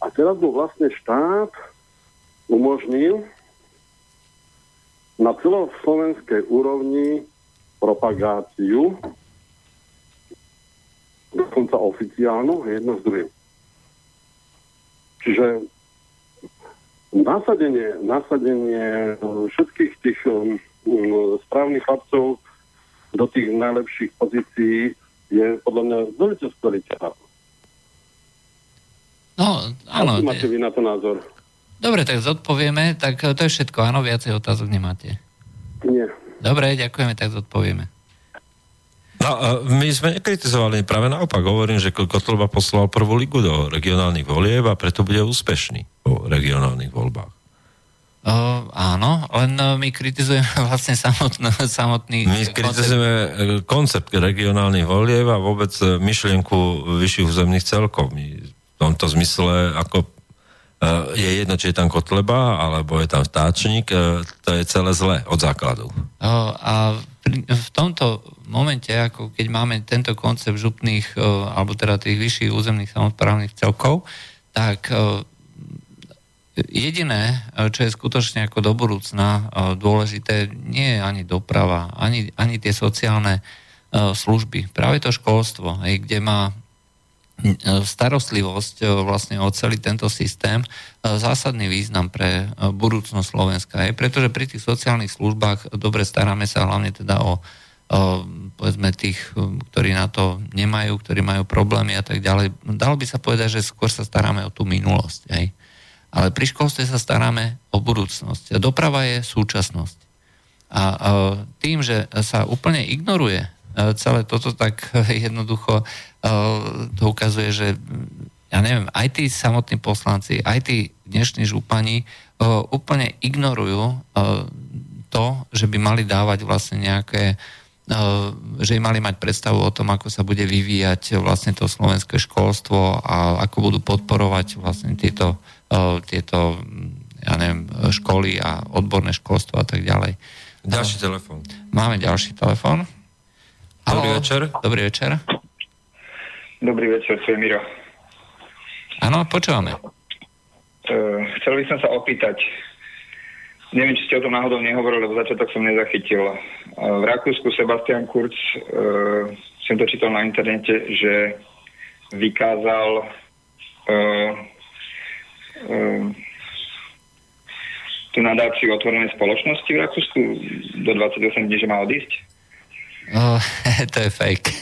A teraz mu vlastne štát umožnil na celoslovenskej úrovni propagáciu, dokonca oficiálnu, jedno s druhým. Čiže nasadenie, nasadenie všetkých tých um, správnych chlapcov do tých najlepších pozícií je podľa mňa veľmi skvelý ťah. No, áno. Aký máte vy na to názor? Dobre, tak zodpovieme, tak to je všetko, áno, viacej otázok nemáte. Nie. Dobre, ďakujeme, tak zodpovieme. No, my sme nekritizovali, práve naopak hovorím, že Kotleba poslal prvú ligu do regionálnych volieb a preto bude úspešný po regionálnych voľbách. O, áno, len no, my kritizujeme vlastne samotný, samotný My kritizujeme koncept. koncept regionálnych volieb a vôbec myšlienku vyšších územných celkov. My v tomto zmysle ako je jedno, či je tam kotleba, alebo je tam vtáčnik, to je celé zle od základu. A v tomto momente, ako keď máme tento koncept župných, alebo teda tých vyšších územných samozprávnych celkov, tak jediné, čo je skutočne ako do budúcna dôležité, nie je ani doprava, ani, ani tie sociálne služby. Práve to školstvo, kde má starostlivosť vlastne o celý tento systém zásadný význam pre budúcnosť Slovenska. Je, pretože pri tých sociálnych službách dobre staráme sa hlavne teda o, o povedzme tých, ktorí na to nemajú, ktorí majú problémy a tak ďalej. Dalo by sa povedať, že skôr sa staráme o tú minulosť. Hej? Ale pri školstve sa staráme o budúcnosť. Doprava je súčasnosť. A, tým, že sa úplne ignoruje celé toto, tak jednoducho to ukazuje, že ja neviem, aj tí samotní poslanci, aj tí dnešní župani úplne ignorujú to, že by mali dávať vlastne nejaké že im mali mať predstavu o tom, ako sa bude vyvíjať vlastne to slovenské školstvo a ako budú podporovať vlastne tieto, tieto ja neviem, školy a odborné školstvo a tak ďalej. Ďalší telefón. Máme ďalší telefón. Dobrý večer. Dobrý večer. Dobrý večer, to je Miro. Áno, počúvame. Uh, chcel by som sa opýtať, neviem, či ste o tom náhodou nehovorili, lebo začiatok som nezachytil. Uh, v Rakúsku Sebastian Kurz, uh, som to čítal na internete, že vykázal uh, uh, tú nadáciu otvorenej spoločnosti v Rakúsku do 28 dní, že má odísť? Uh, to je fake.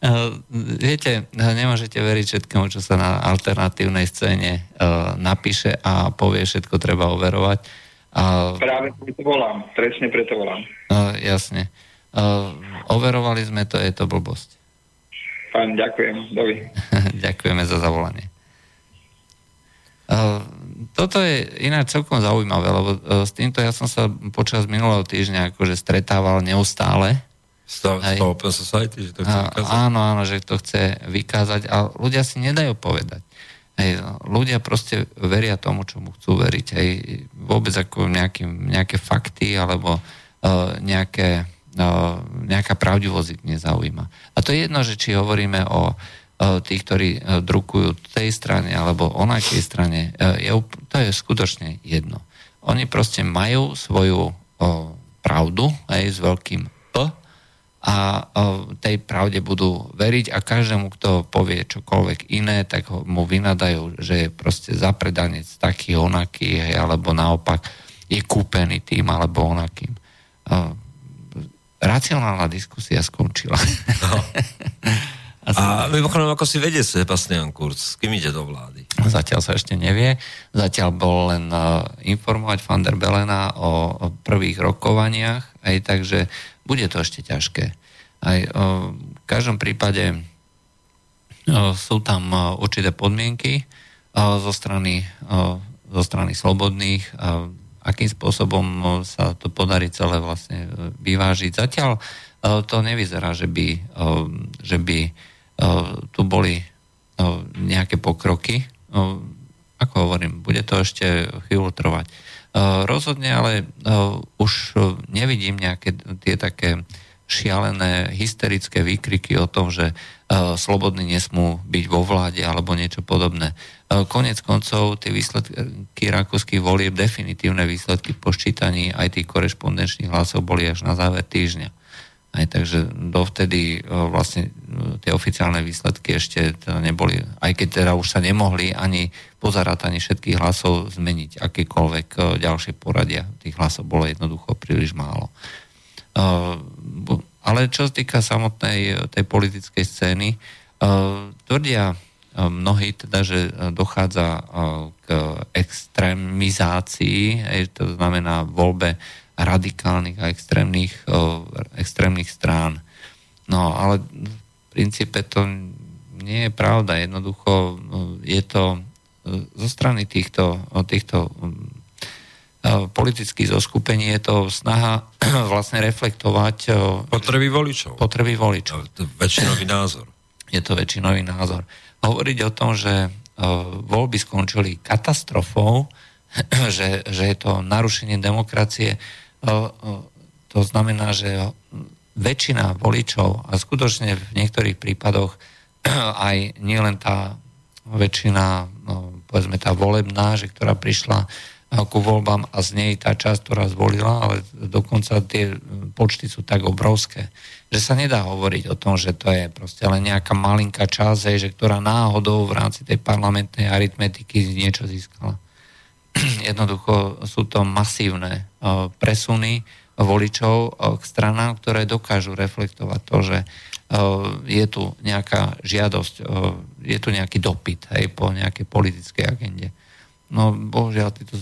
Uh, viete, nemôžete veriť všetkému, čo sa na alternatívnej scéne uh, napíše a povie, všetko treba overovať. Uh, Práve preto volám, presne preto volám. Jasne. Overovali sme to, je to blbosť. Pán, ďakujem, dovi. Ďakujeme za zavolanie. Toto je ináč celkom zaujímavé, lebo s týmto ja som sa počas minulého týždňa akože stretával neustále Stav, Open Society, že to chce vykázať? Áno, áno, že to chce vykázať a ľudia si nedajú povedať. Hej, ľudia proste veria tomu, čomu chcú veriť. Hej, vôbec ako nejaký, nejaké fakty alebo uh, nejaké, uh, nejaká pravdivosť ich nezaujíma. A to je jedno, že či hovoríme o uh, tých, ktorí uh, drukujú tej strane alebo onakej strane, uh, je, to je skutočne jedno. Oni proste majú svoju uh, pravdu aj s veľkým a tej pravde budú veriť a každému, kto povie čokoľvek iné, tak ho, mu vynadajú, že je proste zapredanec taký onaký, hej, alebo naopak je kúpený tým alebo onakým. Racionálna diskusia skončila. No. a mimochodom, ako si vedie Sebastian Kurz? S kým ide do vlády? Zatiaľ sa ešte nevie. Zatiaľ bol len uh, informovať van der Belena o, o prvých rokovaniach, aj takže bude to ešte ťažké. Aj, o, v každom prípade sú tam určité podmienky zo strany, zo strany slobodných, akým spôsobom sa to podarí celé vlastne vyvážiť. Zatiaľ to nevyzerá, že by, že by tu boli nejaké pokroky. Ako hovorím, bude to ešte chvíľu trvať. Rozhodne ale už nevidím nejaké tie také šialené, hysterické výkriky o tom, že slobodní nesmú byť vo vláde alebo niečo podobné. Konec koncov tie výsledky rakúskych volieb, definitívne výsledky po ščítaní aj tých korešpondenčných hlasov boli až na záver týždňa. Aj, takže dovtedy vlastne tie oficiálne výsledky ešte teda neboli, aj keď teda už sa nemohli ani pozerať ani všetkých hlasov zmeniť, akékoľvek ďalšie poradia. Tých hlasov bolo jednoducho príliš málo. Ale čo sa týka samotnej tej politickej scény, tvrdia mnohí teda, že dochádza k extrémizácii, to znamená voľbe radikálnych a extrémnych, extrémnych strán. No ale v princípe to nie je pravda. Jednoducho je to zo strany týchto, týchto politických zoskupení je to snaha vlastne reflektovať potreby voličov. Potreby voličov. To je väčšinový názor. Je to väčšinový názor. Hovoriť o tom, že voľby skončili katastrofou, že, že je to narušenie demokracie, to znamená, že väčšina voličov a skutočne v niektorých prípadoch aj nielen tá väčšina, no, povedzme tá volebná, že ktorá prišla ku voľbám a z nej tá časť, ktorá zvolila, ale dokonca tie počty sú tak obrovské, že sa nedá hovoriť o tom, že to je proste len nejaká malinká časť, že ktorá náhodou v rámci tej parlamentnej aritmetiky niečo získala. Jednoducho sú to masívne e, presuny voličov e, k stranám, ktoré dokážu reflektovať to, že e, je tu nejaká žiadosť, je tu nejaký dopyt hej, po nejakej politickej agende. No bohužiaľ, títo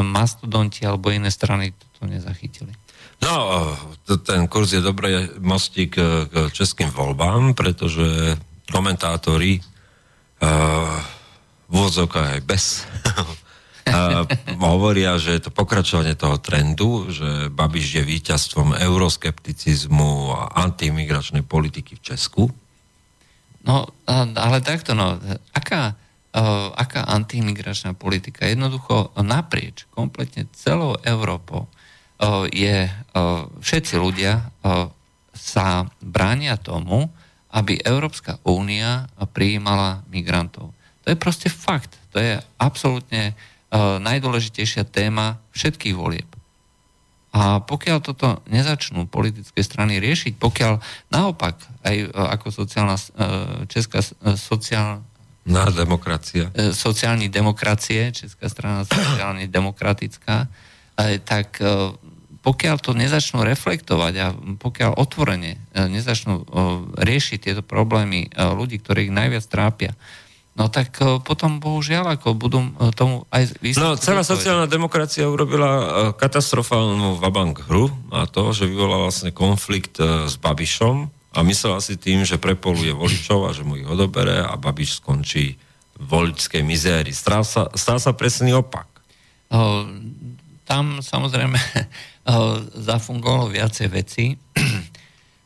mastodonti alebo iné strany to nezachytili. No, ten kurz je dobrý mostík k českým voľbám, pretože komentátori uh, v aj bez Hovoria, že je to pokračovanie toho trendu, že Babiš je víťazstvom euroskepticizmu a antimigračnej politiky v Česku. No, ale takto, no, aká, uh, aká antimigračná politika? Jednoducho naprieč, kompletne celou Európou uh, je, uh, všetci ľudia uh, sa bránia tomu, aby Európska únia prijímala migrantov. To je proste fakt. To je absolútne E, najdôležitejšia téma všetkých volieb. A pokiaľ toto nezačnú politické strany riešiť, pokiaľ naopak aj e, ako sociálna, e, česká sociálna na demokracia. Sociálni demokracie, Česká strana sociálne demokratická, tak pokiaľ to nezačnú reflektovať a pokiaľ otvorene nezačnú riešiť tieto problémy ľudí, ktorých najviac trápia, No tak e, potom bohužiaľ ako budú e, tomu aj výsledky. No celá sociálna demokracia urobila e, katastrofálnu vabank hru a to, že vyvolala vlastne konflikt s Babišom a myslela si tým, že prepoluje voličov a že mu ich odobere a Babiš skončí v voličskej mizérii. Stal sa, stal sa presný opak. O, tam samozrejme o, zafungovalo viacej veci.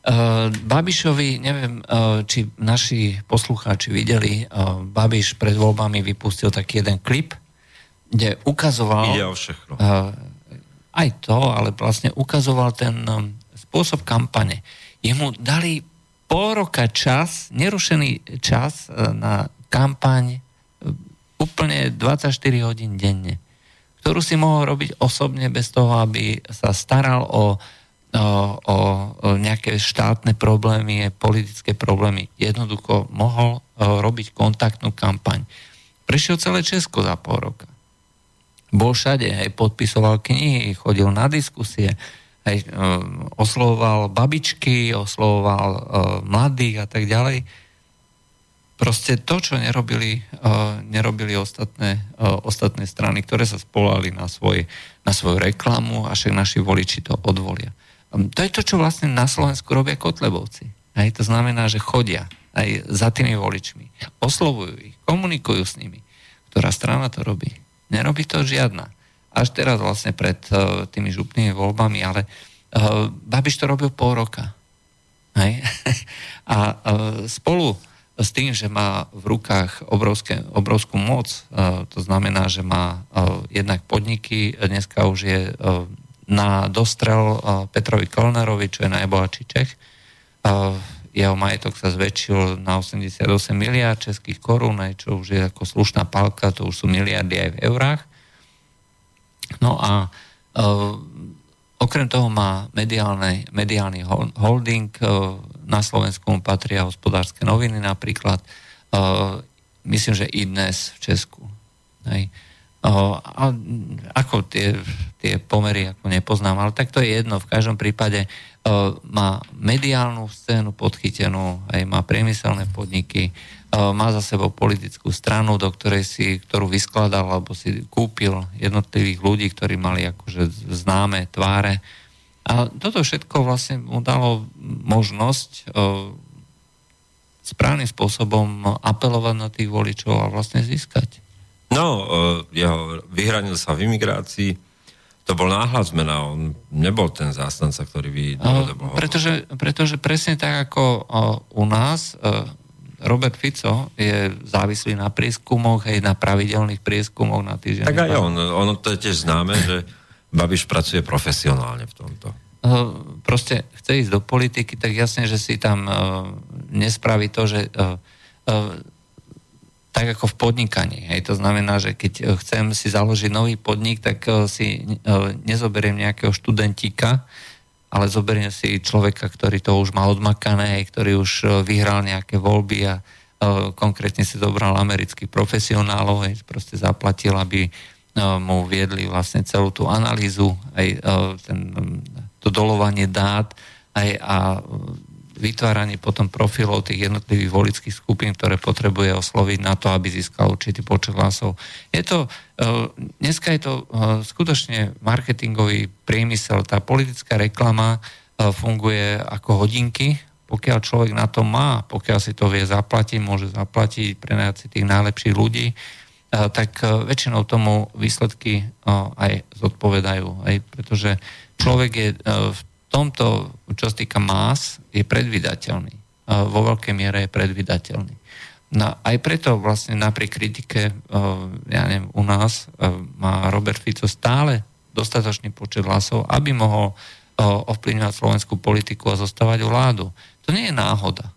Uh, Babišovi, neviem, uh, či naši poslucháči videli, uh, Babiš pred voľbami vypustil taký jeden klip, kde ukazoval... Ide o všechno. Aj to, ale vlastne ukazoval ten spôsob kampane. Jemu dali pol roka čas, nerušený čas na kampaň úplne 24 hodín denne, ktorú si mohol robiť osobne bez toho, aby sa staral o o, o nejaké štátne problémy, politické problémy. Jednoducho mohol robiť kontaktnú kampaň. Prešiel celé Česko za pol roka. Bol všade, aj podpisoval knihy, chodil na diskusie, aj oslovoval babičky, oslovoval mladých a tak ďalej. Proste to, čo nerobili, nerobili ostatné, ostatné strany, ktoré sa spolali na, svoj, na svoju reklamu a však naši voliči to odvolia. To je to, čo vlastne na Slovensku robia Kotlebovci. Hej, to znamená, že chodia aj za tými voličmi. Oslovujú ich, komunikujú s nimi. Ktorá strana to robí? Nerobí to žiadna. Až teraz vlastne pred uh, tými župnými voľbami, ale uh, Babiš to robil pol roka. Hej? A uh, spolu s tým, že má v rukách obrovské, obrovskú moc, uh, to znamená, že má uh, jednak podniky, dneska už je uh, na dostrel Petrovi Kolnerovi, čo je najbohatší Čech. Jeho majetok sa zväčšil na 88 miliard českých korún, čo už je ako slušná palka, to už sú miliardy aj v eurách. No a okrem toho má mediálny, mediálny holding, na Slovensku mu patria hospodárske noviny napríklad, myslím, že i dnes v Česku. A ako tie, tie pomery ako nepoznám, ale tak to je jedno. V každom prípade má mediálnu scénu podchytenú, aj má priemyselné podniky, má za sebou politickú stranu, do ktorej si, ktorú vyskladal alebo si kúpil jednotlivých ľudí, ktorí mali akože známe tváre. A toto všetko vlastne mu dalo možnosť správnym spôsobom apelovať na tých voličov a vlastne získať. No, uh, jeho, vyhranil sa v imigrácii, to bol náhľad zmena, on nebol ten zástanca, ktorý by dlhodobo pretože, pretože presne tak ako uh, u nás, uh, Robert Fico je závislý na prieskumoch, aj na pravidelných prieskumoch na týždeň. Tak aj on, ono to je tiež známe, že Babiš pracuje profesionálne v tomto. Uh, proste chce ísť do politiky, tak jasne, že si tam nespraví to, že tak ako v podnikaní. Hej. To znamená, že keď e, chcem si založiť nový podnik, tak e, si e, nezoberiem nejakého študentíka, ale zoberiem si človeka, ktorý to už má odmakané, ktorý už vyhral nejaké voľby a konkrétne si zobral amerických profesionálov, hej, proste zaplatil, aby mu viedli vlastne celú tú analýzu, aj ten, to dolovanie dát, aj a vytváranie potom profilov tých jednotlivých volických skupín, ktoré potrebuje osloviť na to, aby získal určitý počet hlasov. Je to, e, dneska je to e, skutočne marketingový priemysel. Tá politická reklama e, funguje ako hodinky, pokiaľ človek na to má, pokiaľ si to vie zaplatiť, môže zaplatiť, prenajať si tých najlepších ľudí, tak väčšinou tomu výsledky aj zodpovedajú. Aj pretože človek je v tomto, čo sa týka más, je predvydateľný. Vo veľkej miere je predvydateľný. No, aj preto vlastne napriek kritike, ja neviem, u nás má Robert Fico stále dostatočný počet hlasov, aby mohol ovplyvňovať slovenskú politiku a zostávať vládu. To nie je náhoda.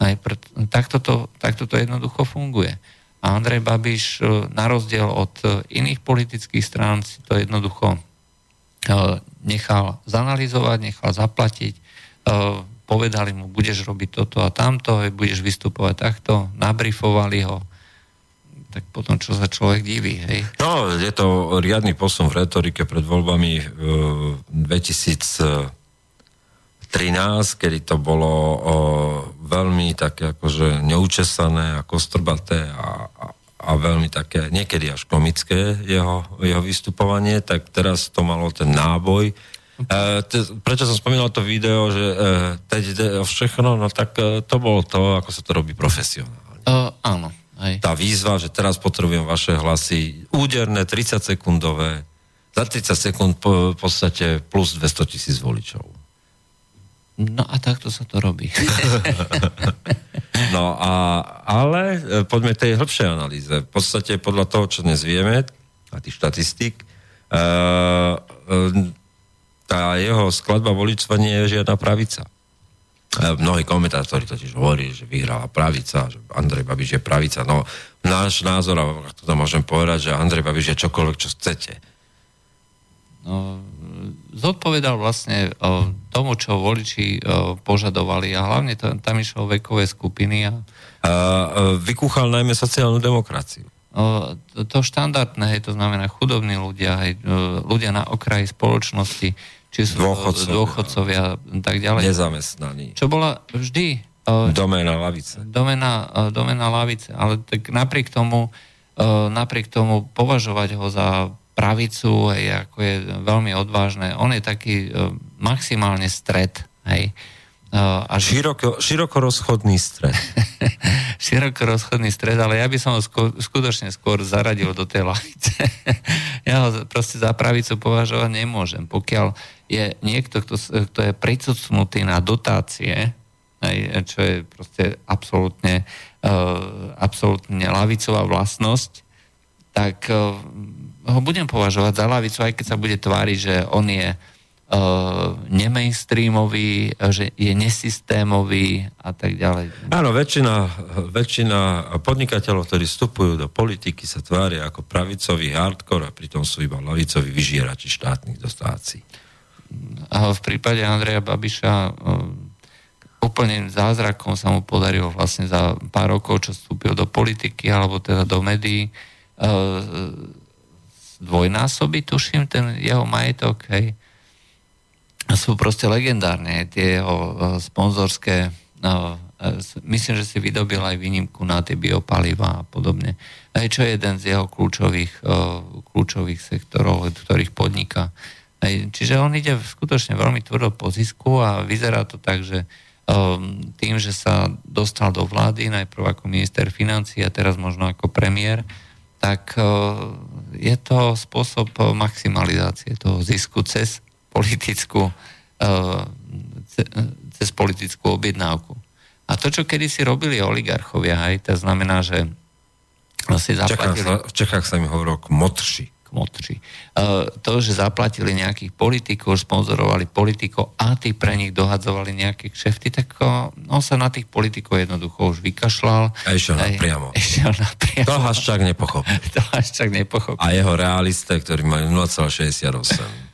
Aj pre, takto, to, takto to jednoducho funguje. A Andrej Babiš na rozdiel od iných politických strán si to jednoducho nechal zanalizovať, nechal zaplatiť, e, povedali mu, budeš robiť toto a tamto, budeš vystupovať takto, nabrifovali ho, tak potom čo sa človek diví, hej? No, je to riadny posun v retorike pred voľbami 2013, kedy to bolo o, veľmi také akože neučesané a kostrbaté a, a, veľmi také, niekedy až komické jeho, jeho vystupovanie, tak teraz to malo ten náboj. E, te, prečo som spomínal to video, že e, teď ide o všechno, no tak e, to bolo to, ako sa to robí profesionálne. Uh, áno. Aj. Tá výzva, že teraz potrebujem vaše hlasy, úderné, 30 sekundové, za 30 sekúnd po, v podstate plus 200 tisíc voličov. No a takto sa to robí. no a, ale e, poďme tej hĺbšej analýze. V podstate podľa toho, čo dnes vieme, a tých štatistík, uh, tá jeho skladba voličstva nie je žiadna pravica. Mnohí komentátori totiž hovorí, že vyhrala pravica, že Andrej Babiš je pravica. No, náš názor, a to môžem povedať, že Andrej Babiš je čokoľvek, čo chcete. No, zodpovedal vlastne o, tomu, čo voliči o, požadovali a hlavne to, tam išlo vekové skupiny. A, a vykúchal najmä sociálnu demokraciu. To, štandardné, hej, to znamená chudobní ľudia, hej, ľudia na okraji spoločnosti, či sú dôchodcovia, dôchodcovia tak ďalej. Nezamestnaní. Čo bola vždy... Domena lavice. Domena, domena lavice, ale tak napriek tomu, napriek tomu považovať ho za pravicu, hej, ako je veľmi odvážne. On je taký e, maximálne stred, hej. a široko, široko rozchodný stred. široko rozchodný stred, ale ja by som ho skôr, skutočne skôr zaradil do tej lavice. ja ho proste za pravicu považovať nemôžem. Pokiaľ je niekto, kto, kto je pricucnutý na dotácie, aj, čo je proste absolútne, uh, absolútne lavicová vlastnosť, tak uh, ho budem považovať za lavicu, aj keď sa bude tváriť, že on je uh, nemainstreamový, že je nesystémový a tak ďalej. Áno, väčšina, väčšina podnikateľov, ktorí vstupujú do politiky, sa tvária ako pravicový hardcore a pritom sú iba lavicoví vyžierači štátnych dostácií. A v prípade Andreja Babiša uh, úplne zázrakom sa mu podarilo vlastne za pár rokov, čo vstúpil do politiky alebo teda do médií, uh, dvojnásoby, tuším, ten jeho majetok, hej, sú proste legendárne. Tie jeho sponzorské, no, e, myslím, že si vydobil aj výnimku na tie biopaliva a podobne. Aj čo je jeden z jeho kľúčových, kľúčových sektorov, ktorých podniká. Aj, čiže on ide skutočne veľmi tvrdo po zisku a vyzerá to tak, že tým, že sa dostal do vlády, najprv ako minister financí a teraz možno ako premiér, tak je to spôsob maximalizácie toho zisku cez politickú, eh, cez politickú objednávku. A to, čo kedysi robili oligarchovia, aj, to znamená, že si zaplatili... V Čechách sa im hovorilo kmotři. Kmotři. Uh, to, že zaplatili nejakých politikov, sponzorovali politikov a tí pre nich dohadzovali nejaké kšefty, tak uh, on sa na tých politikov jednoducho už vykašľal. A išiel napriamo. Išiel napriamo. To Haščák nepochopil. to Haščák nepochopil. A jeho realiste, ktorí majú 0,68.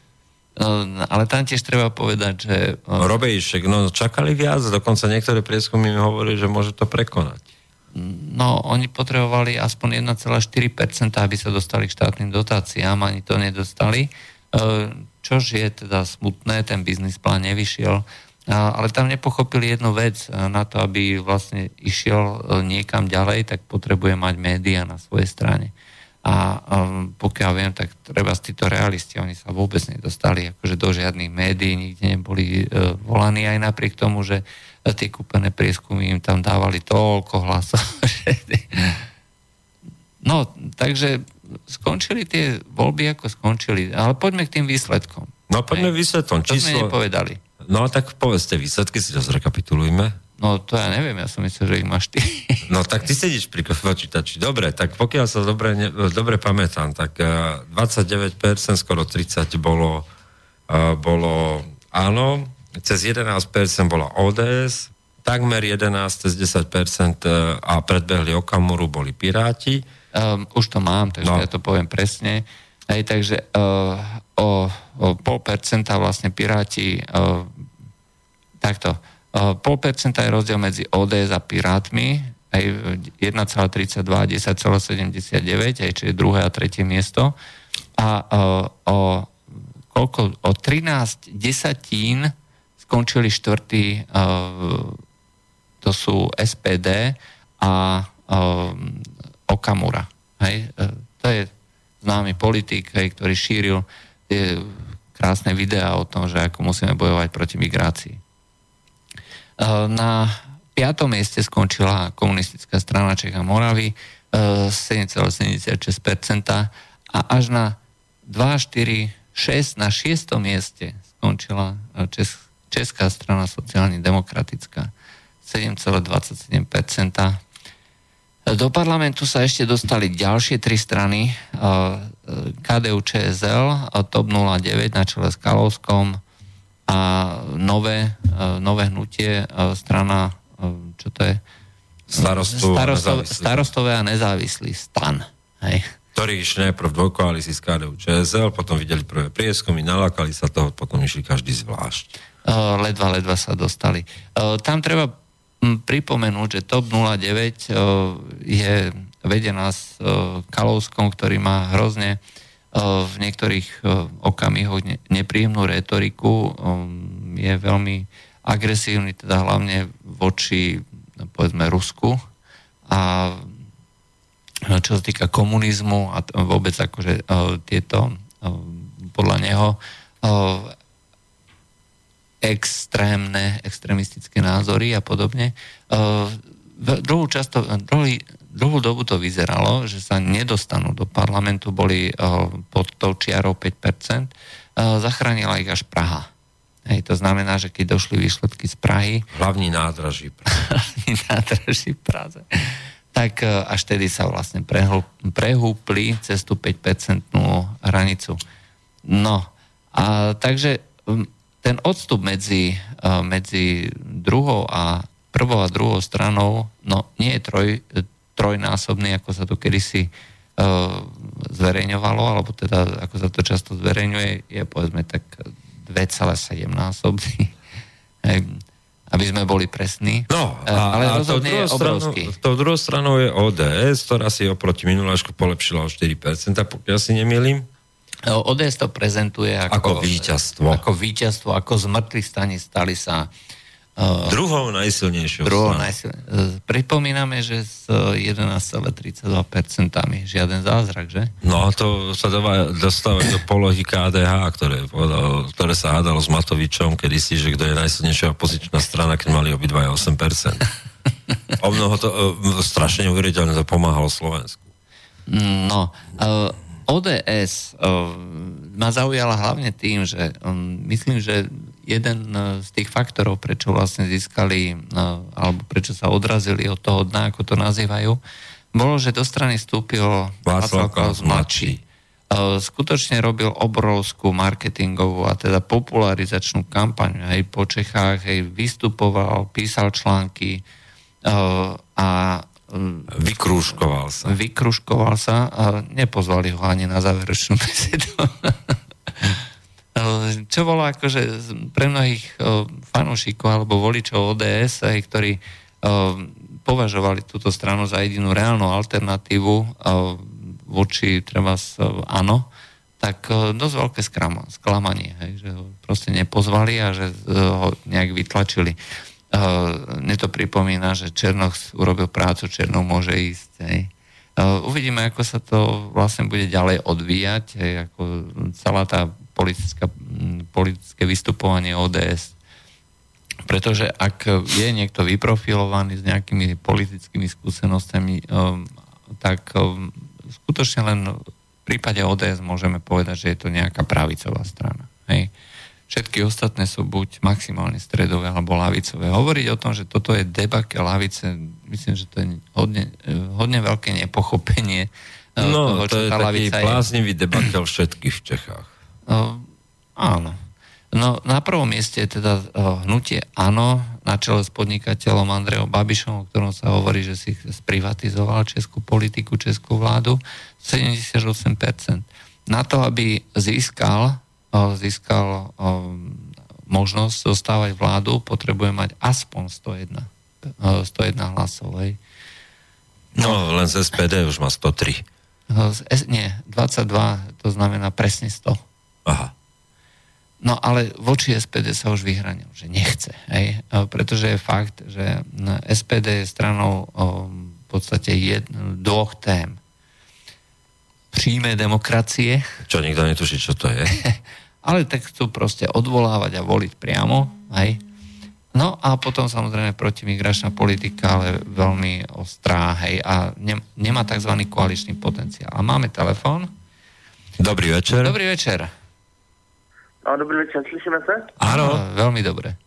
No, ale tam tiež treba povedať, že... No, Robejšek, no čakali viac, dokonca niektoré prieskumy mi hovorí, že môže to prekonať. No, oni potrebovali aspoň 1,4%, aby sa dostali k štátnym dotáciám, ani to nedostali, e, čož je teda smutné, ten biznis plán nevyšiel, ale tam nepochopili jednu vec, na to, aby vlastne išiel e, niekam ďalej, tak potrebuje mať média na svojej strane a um, pokiaľ viem, tak treba z títo realisti, oni sa vôbec nedostali akože do žiadnych médií, nikde neboli uh, volaní aj napriek tomu, že uh, tie kúpené prieskumy im tam dávali toľko hlasov. no, takže skončili tie voľby, ako skončili, ale poďme k tým výsledkom. No poďme výsledkom. Číslo... To sme nepovedali. No tak povedzte výsledky, si to zrekapitulujme. No to ja neviem, ja som myslel, že ich máš ty. No tak ty sedíš pri počítači. Dobre, tak pokiaľ sa dobre, ne, dobre pamätám, tak uh, eh, 29%, skoro 30% bolo, uh, bolo áno, cez 11% bola ODS, takmer 11, cez 10% uh, a predbehli Okamuru boli Piráti. Um, už to mám, takže no. ja to poviem presne. Hej, takže uh, o, o pol percenta vlastne Piráti uh, takto Pol percenta je rozdiel medzi ODS a Pirátmi, aj 1,32 a 10,79, aj čiže druhé a tretie miesto. A o, koľko, o 13 desatín skončili štvrtý, to sú SPD a Okamura. Hej? E, to je známy politik, hej, ktorý šíril tie krásne videá o tom, že ako musíme bojovať proti migrácii. Eh, na piatom mieste skončila komunistická strana Čech a Moravy 7,76% eh, a až na 2, 4, 6 na 6. mieste skončila eh, Čes, Česká strana sociálne demokratická 7,27%. Do parlamentu sa ešte dostali ďalšie tri strany KDU ČSL, TOP 09 na čele s Kalovskom, nové, e, nové hnutie, e, strana, e, čo to je? Starostu Starostov, starostové a nezávislý stan. Hej. Ktorí išli najprv v koalícii s KDU ČSL, potom videli prvé prieskumy, nalákali sa toho, potom išli každý zvlášť. Ledva, ledva sa dostali. Tam treba pripomenúť, že TOP 09 je vedená s Kalouskom, ktorý má hrozne v niektorých okamihoch nepríjemnú retoriku, je veľmi agresívny, teda hlavne voči, povedzme, Rusku a čo sa týka komunizmu a vôbec akože tieto podľa neho extrémne, extrémistické názory a podobne. Druhú, často, druhý, druhú dobu to vyzeralo, že sa nedostanú do parlamentu, boli pod tou čiarou 5%, zachránila ich až Praha. Hej, to znamená, že keď došli výsledky z Prahy... Hlavní nádraží. hlavní nádraží Praze. Tak až tedy sa vlastne prehúpli cez tú 5-percentnú hranicu. No, a takže um, ten odstup medzi, medzi druhou a prvou a druhou stranou no, nie je troj, trojnásobný, ako sa to kedysi uh, zverejňovalo, alebo teda ako sa to často zverejňuje, je povedzme tak 2,7 násobný. aby sme boli presní. No, uh, a, ale a je obrovský. Stranou, tou druhou stranou je ODS, ktorá si oproti minulášku polepšila o 4%, pokiaľ si nemýlim. ODS to prezentuje ako, ako víťazstvo. Ako víťazstvo, ako z mŕtvych stali sa uh, druhou najsilnejšou druhou najsil... uh, Pripomíname, že s 11,32% žiaden zázrak, že? No to sa dáva, dostáva do polohy KDH, ktoré, ktoré sa hádalo s Matovičom kedysi, že kto je najsilnejšia opozičná strana, keď mali obidvaja 8%. o mnoho to, uh, strašne uveriteľne to pomáhalo Slovensku. No, uh, ODS uh, ma zaujala hlavne tým, že um, myslím, že jeden uh, z tých faktorov, prečo vlastne získali, uh, alebo prečo sa odrazili od toho dna, ako to nazývajú, bolo, že do strany vstúpil Václav Klaus mladší. Uh, skutočne robil obrovskú marketingovú a teda popularizačnú kampaň aj po Čechách, aj vystupoval, písal články a Vykrúškoval sa. Vykrúškoval sa a nepozvali ho ani na záverečnú besedu. Čo bolo akože pre mnohých fanúšikov alebo voličov ODS, aj, ktorí považovali túto stranu za jedinú reálnu alternatívu voči treba áno, tak dosť veľké sklamanie, hej, že ho proste nepozvali a že ho nejak vytlačili. Mne to pripomína, že Černoch urobil prácu, Černoch môže ísť. Hej. Uvidíme, ako sa to vlastne bude ďalej odvíjať, hej, ako celá tá politické vystupovanie ODS. Pretože ak je niekto vyprofilovaný s nejakými politickými skúsenostami, um, tak um, skutočne len v prípade ODS môžeme povedať, že je to nejaká pravicová strana. Hej. Všetky ostatné sú buď maximálne stredové alebo lavicové. Hovoriť o tom, že toto je debake lavice, myslím, že to je hodne, hodne veľké nepochopenie eh, no, toho, čo to je tá taký bláznivý debakel všetkých v Čechách. Áno. No, na prvom mieste je teda hnutie áno, na čele s podnikateľom Andrejom Babišom, o ktorom sa hovorí, že si sprivatizoval českú politiku, českú vládu, 78%. Na to, aby získal získal možnosť zostávať vládu, potrebuje mať aspoň 101, 101 hlasov. Hej. No, len z SPD už má 103. Z, nie, 22, to znamená presne 100. Aha. No ale voči SPD sa už vyhranil, že nechce. Hej? Pretože je fakt, že SPD je stranou v podstate jed, dvoch tém. Príjme demokracie. Čo, nikto netuší, čo to je? ale tak chcú proste odvolávať a voliť priamo, hej. No a potom samozrejme protimigračná politika, ale veľmi ostrá, hej, a ne, nemá tzv. koaličný potenciál. A máme telefón. Dobrý večer. Dobrý večer. No, dobrý večer, slyšíme se? Áno. No, veľmi dobre.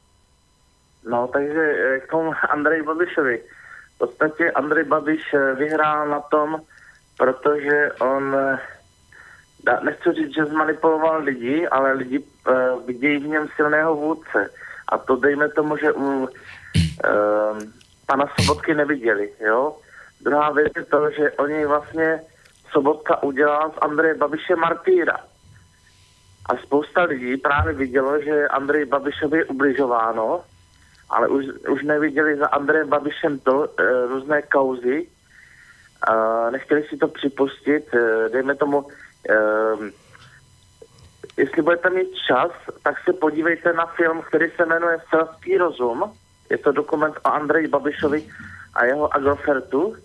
No, takže eh, k tomu Andrej Babišovi. V podstatě Andrej Babiš eh, vyhrál na tom, protože on eh, nechci říct, že zmanipuloval lidi, ale lidi uh, vidějí v něm silného vůdce. A to dejme tomu, že u uh, pana Sobotky neviděli, jo. Druhá věc je to, že oni vlastně Sobotka udělal z Andreje Babiše martýra. A spousta lidí právě vidělo, že Andrej Babišovi je ubližováno, ale už, už neviděli za Andrejem Babišem to, uh, různé kauzy, uh, nechtěli si to připustit, uh, dejme tomu, Um, jestli budete mít čas, tak se podívejte na film, který se jmenuje Selský rozum. Je to dokument o Andreji Babišovi a jeho Agrofertu.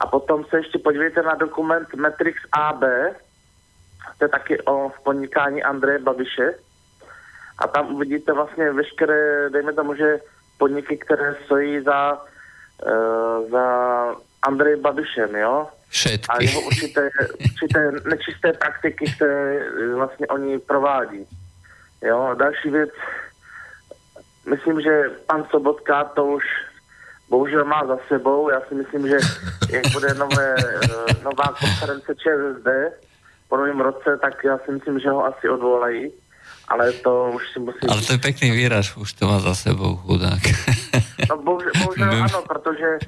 A potom se ještě podívejte na dokument Matrix AB, to je taky o podnikání Andreje Babiše. a tam uvidíte vlastně veškeré, dejme tomu, že podniky, které stojí za, uh, za Andrej Babišem, jo? Všetky. A jeho určité, určité nečisté praktiky, které vlastně oni provádí. Jo, další věc, myslím, že pan Sobotka to už bohužel má za sebou. Já si myslím, že jak bude nové, nová konference ČSSD po novém roce, tak já si myslím, že ho asi odvolají ale to už si musím... Ale to je pěkný výraz, už to má za sebou chudák. no bohužel, bohužel ano, protože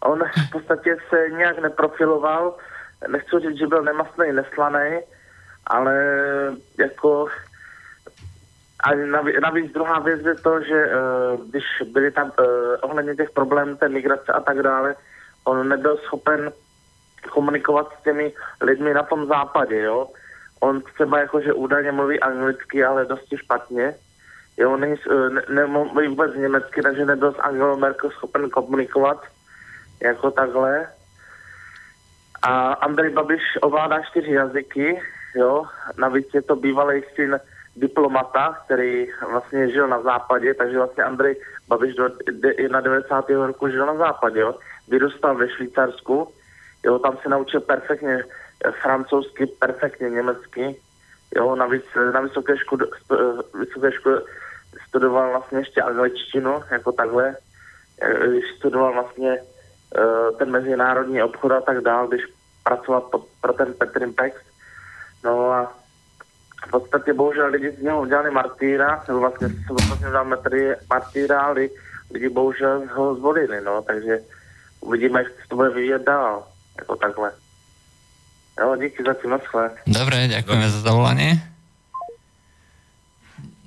on v podstatě se nějak neprofiloval, nechci říct, že byl nemastný, neslaný, ale jako a navíc, navíc druhá věc je to, že uh, když byly tam uh, ohledně těch problémů té migrace a tak dále, on nebyl schopen komunikovat s těmi lidmi na tom západě, jo on třeba jakože údajně mluví anglicky, ale dosti špatně. Jo, není, eh, ne, nemluví vůbec německy, takže nebyl s Angelou Merkel schopen komunikovat jako takhle. A Andrej Babiš ovládá čtyři jazyky, jo, navíc je to bývalý syn diplomata, který vlastně žil na západě, takže vlastně Andrej Babiš do, de, na 90. roku žil na západě, jo. Vyrůstal ve Švýcarsku, jo, tam se naučil perfektně francouzsky, perfektně německy. Jo, navíc na vysoké škole, vysoké škole studoval vlastně ještě angličtinu, jako takhle. Když studoval vlastně ten mezinárodní obchod a tak dál, když pracoval pod, pro ten Petr Impex. No a v podstatě bohužel lidi z něho udělali martýra, nebo vlastně se vlastně udělali martýra, ale lidi bohužel ho zvolili, no, takže uvidíme, jak to bude vyvíjet dál, jako takhle. Jo, díky za tým, Dobre, ďakujeme za zavolanie.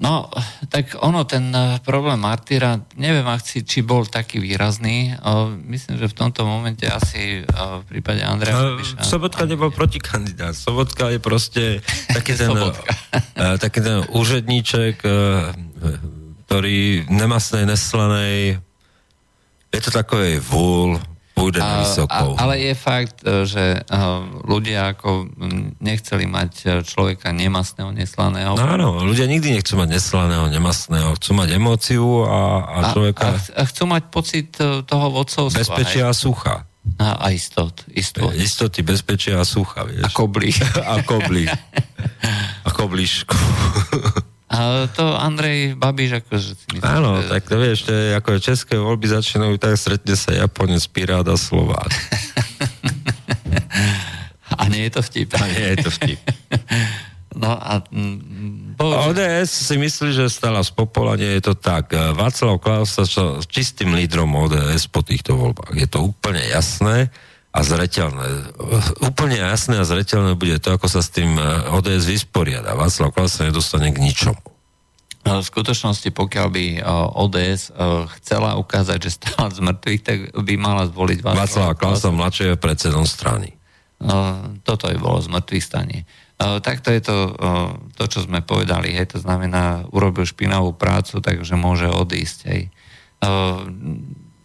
No, tak ono, ten eh, problém Martyra, neviem, si, či bol taký výrazný. Myslím, že v tomto momente asi v prípade Andreja no, Babiša... Sobotka nebol protikandidát. Sobotka je proste taký ten, eh, taký ten úžedníček, eh, ktorý nemastnej, neslanej, je to takový vůl, Pôjde na vysokou. A, ale je fakt, e, že e, ľudia ako nechceli mať e, človeka nemastného, neslaného. No áno, ľudia nikdy nechcú mať neslaného, nemastného. Chcú mať emóciu a, a človeka... A, a chcú mať pocit toho vodcovstva. Bezpečia a sucha. A, a istot, istot. Istoty, bezpečia a sucha, vieš. A koblíš. a koblíš. a koblíšku. A to Andrej Babiš, akože myslím, Áno, že... tak to vieš, je, ako české voľby začínajú, tak stretne sa Japonec, Pirát a Slovák. a nie je to vtip. A nie je to vtip. No a... Bože. ODS si myslí, že stala z popola, nie je to tak. Václav Klaus sa čistým lídrom ODS po týchto voľbách. Je to úplne jasné a zreteľné. Úplne jasné a zreteľné bude to, ako sa s tým ODS vysporiada. Václav Klaus sa nedostane k ničomu. V skutočnosti, pokiaľ by eh, ODS eh, chcela ukázať, že stála z mŕtvych, tak by mala zvoliť Václav Klausa mladšieho predsedom strany. Toto je bolo z mŕtvych stanie. Takto je to, to, čo sme povedali, hej, to znamená, urobil špinavú prácu, takže môže odísť, hej.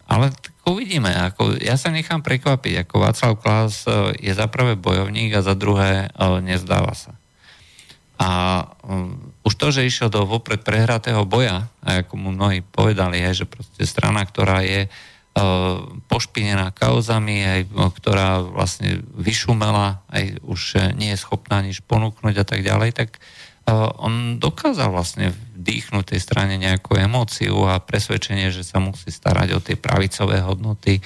Ale uvidíme. Ako, ja sa nechám prekvapiť. Ako Václav Klaus e, je za prvé bojovník a za druhé e, nezdáva sa. A už to, že išiel do vopred prehratého boja, a ako mu mnohí povedali, je, že proste strana, ktorá je uh, pošpinená kauzami, aj, ktorá vlastne vyšumela, aj už nie je schopná nič ponúknuť a tak ďalej, tak on dokázal vlastne vdýchnuť tej strane nejakú emóciu a presvedčenie, že sa musí starať o tie pravicové hodnoty,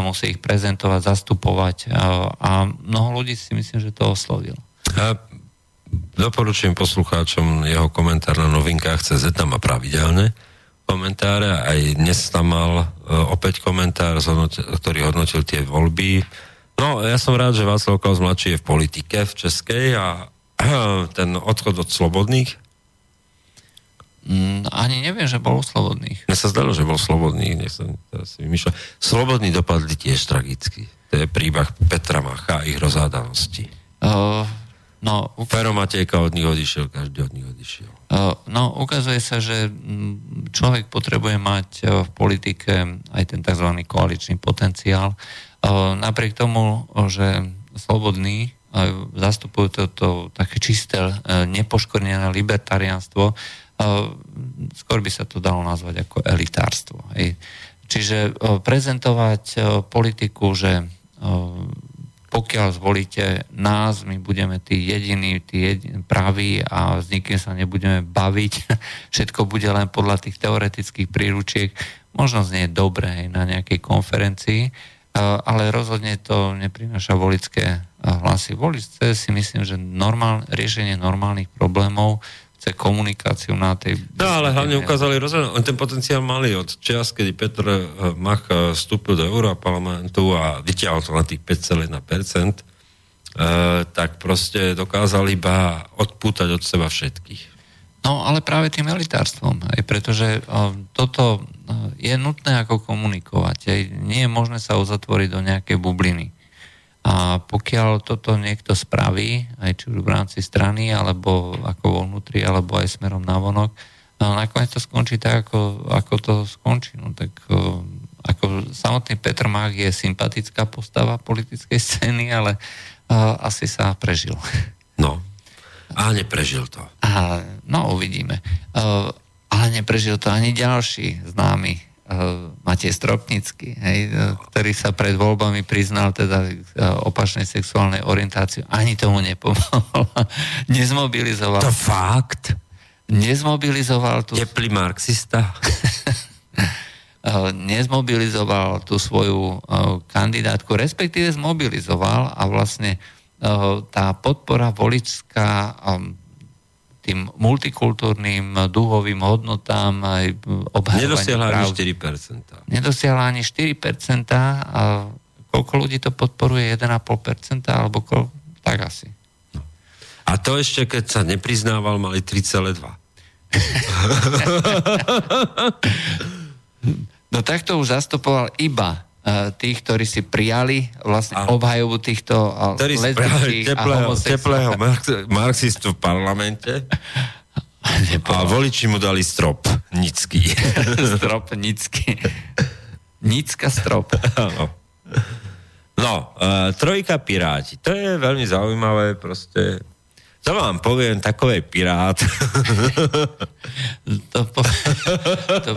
musí ich prezentovať, zastupovať a mnoho ľudí si myslím, že to oslovil. Doporučujem poslucháčom jeho komentár na novinkách CZ, tam má pravidelne komentáre, aj dnes tam mal e, opäť komentár, ktorý hodnotil tie voľby. No, ja som rád, že Václav Klaus mladší je v politike v Českej a ten odchod od slobodných Mm, ani neviem, že bol slobodných. Mne sa zdalo, že bol slobodný, nech sa si vymýšľa. Slobodní dopadli tiež tragicky. To je príbeh Petra Macha a ich rozhádanosti. Uh, no, uk- Fero Matejka od nich odišiel, každý od nich odišiel. No, ukazuje sa, že mm, človek potrebuje mať uh, v politike aj ten tzv. koaličný potenciál. Napriek tomu, že slobodní zastupujú toto také čisté, nepoškornené libertariánstvo, skôr by sa to dalo nazvať ako elitárstvo. Hej. Čiže prezentovať politiku, že pokiaľ zvolíte nás, my budeme tí jediní, tí jediní praví a s nikým sa nebudeme baviť. Všetko bude len podľa tých teoretických príručiek. Možno znie dobre aj na nejakej konferencii, ale rozhodne to neprináša volické hlasy. Volice si myslím, že normál, riešenie normálnych problémov chce komunikáciu na tej... No ale hlavne ukázali rozhodne, on ten potenciál mali od čas, kedy Petr eh, Mach eh, vstúpil do Európarlamentu a vytiahol to na tých 5,1%, e, tak proste dokázali iba odpútať od seba všetkých. No ale práve tým elitárstvom, aj pretože toto je nutné ako komunikovať. Aj nie je možné sa uzatvoriť do nejakej bubliny. A pokiaľ toto niekto spraví, aj či už v rámci strany, alebo ako vo vnútri, alebo aj smerom na vonok, no nakoniec to skončí tak, ako, ako to skončí. No tak ako samotný Petr Mach je sympatická postava politickej scény, ale uh, asi sa prežil. No, a neprežil to. A, no, uvidíme. Uh, ale neprežil to ani ďalší známy Matej Stropnický, hej, uh, ktorý sa pred voľbami priznal teda uh, opačnej sexuálnej orientáciu. Ani tomu nepomohol. Nezmobilizoval. To fakt? Nezmobilizoval tu... Teplý marxista. nezmobilizoval tú svoju kandidátku, respektíve zmobilizoval a vlastne tá podpora voličská tým multikultúrnym duhovým hodnotám aj obhajovanie Nedosiahla práv. ani 4%. Nedosiahla ani 4%. A koľko ľudí to podporuje? 1,5%? Alebo koľko? Tak asi. No. A to ešte, keď sa nepriznával, mali 3,2. no takto už zastupoval iba tých, ktorí si prijali vlastne a, obhajovu týchto eh, lesbických teplého, a teplého marxistu v parlamente a voliči mu dali strop nický. strop nický. Nicka strop. no, no uh, trojka piráti. To je veľmi zaujímavé, proste to vám poviem, takový pirát. to, po... to,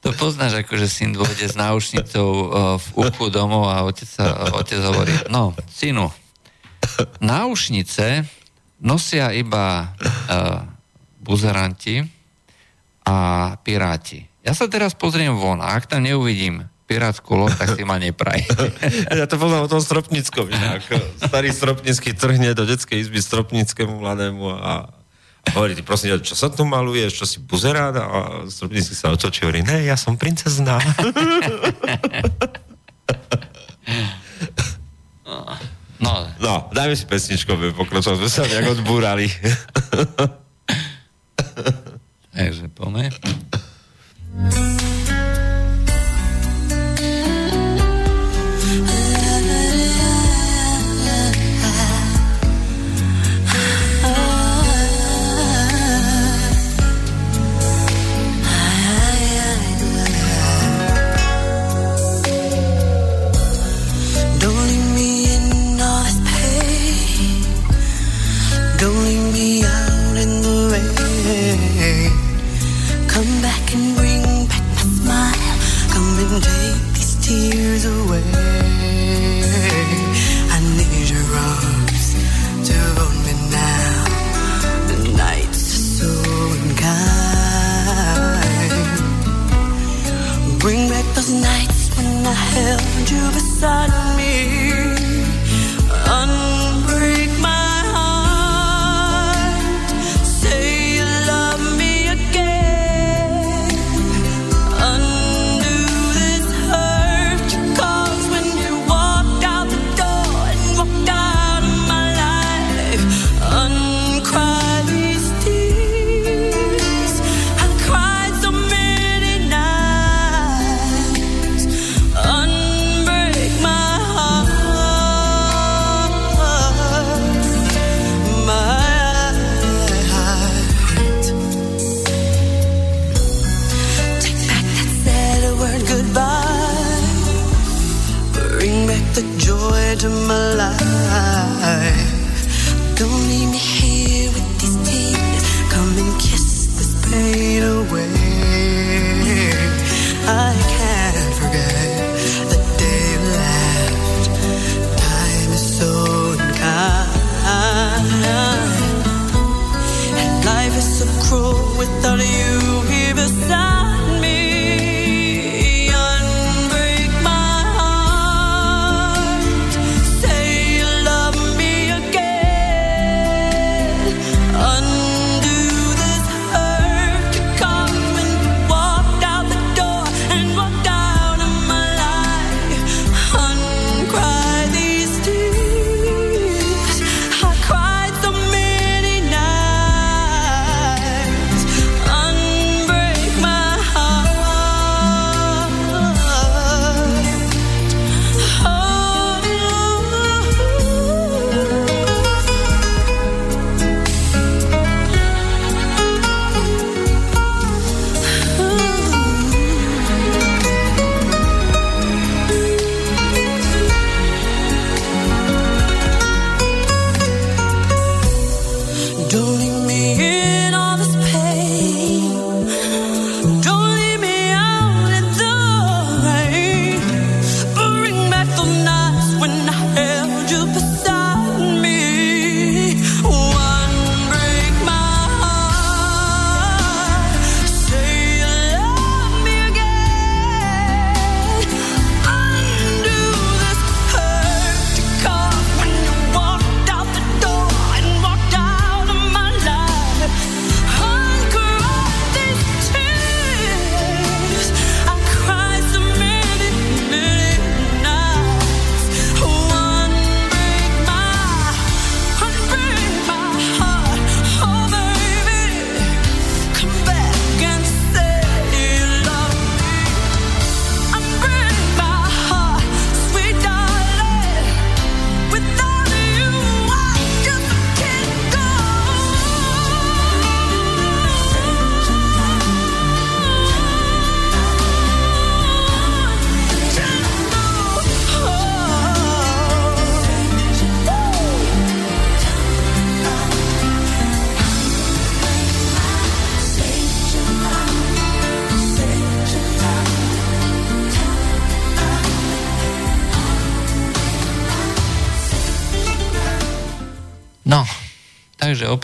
to poznáš, ako že syn dôjde s náušnicou uh, v uchu domov a otec, sa, otec hovorí, no, synu, náušnice nosia iba uh, buzeranti a piráti. Ja sa teraz pozriem von a ak tam neuvidím pirátsku loď, tak si ma nepraj. Ja to poznám o tom Stropnickom. Starý Stropnický trhne do detskej izby Stropnickému mladému a hovorí, ty prosím, čo sa tu maluješ, čo si buzerát? A Stropnický sa otočí, hovorí, ne, ja som princezná. No, no dajme si pesničku, aby pokročil, sme sa nejak odbúrali. Takže poďme. sun. Into my life.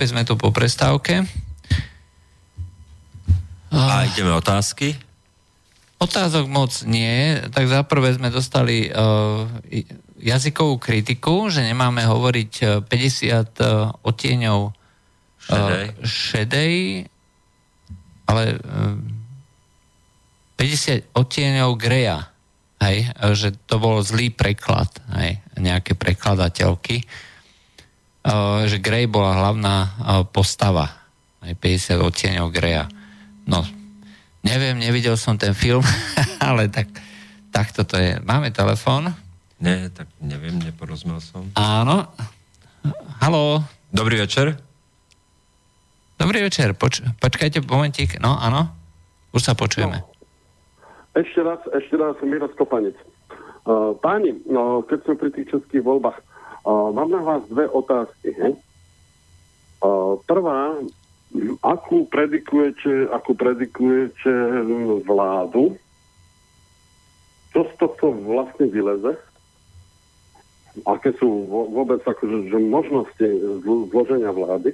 Opäť sme tu po prestávke. A ideme otázky? Otázok moc nie, tak za prvé sme dostali uh, jazykovú kritiku, že nemáme hovoriť 50 uh, odtieňov uh, šedej. šedej, ale uh, 50 odtieňov greja. Hej, že to bol zlý preklad, hej, nejaké prekladateľky, uh, že Grey bola hlavná uh, postava, hej, 50 odtieňov Greja. No, neviem, nevidel som ten film, ale tak, tak toto je. Máme telefón? Nie, tak neviem, neporozumel som. Áno. Haló. Dobrý večer. Dobrý večer, Poč- počkajte momentík. No, áno. Už sa počujeme. No. Ešte raz, ešte raz, Miro Skopanec. Uh, páni, no, keď sme pri tých českých voľbách, mám na vás dve otázky. He? Prvá, akú predikujete, akú predikujete vládu? Čo z tohto vlastne vyleze? Aké sú vôbec akože, že možnosti zloženia vlády?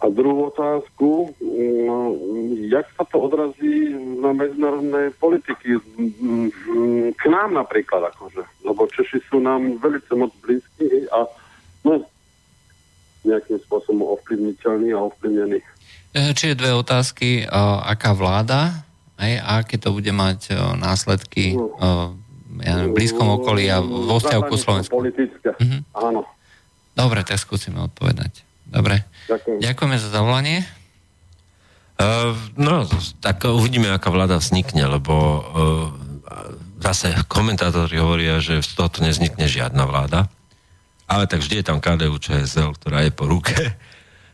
A druhú otázku, no, jak sa to odrazí na medzinárodnej politiky k nám napríklad, akože. Lebo Češi sú nám veľmi moc blízki a no, nejakým spôsobom ovplyvniteľní a ovplyvnení. E, čiže dve otázky, aká vláda aj, a aké to bude mať následky no. ja v blízkom okolí a vo vzťahu ku Slovensku. Politické, mhm. áno. Dobre, tak skúsime odpovedať. Dobre. Ďakujem. Ďakujeme za zavolanie. Uh, no, tak uvidíme, aká vláda vznikne, lebo uh, zase komentátori hovoria, že z tohoto neznikne žiadna vláda, ale tak vždy je tam KDU ČSL, ktorá je po ruke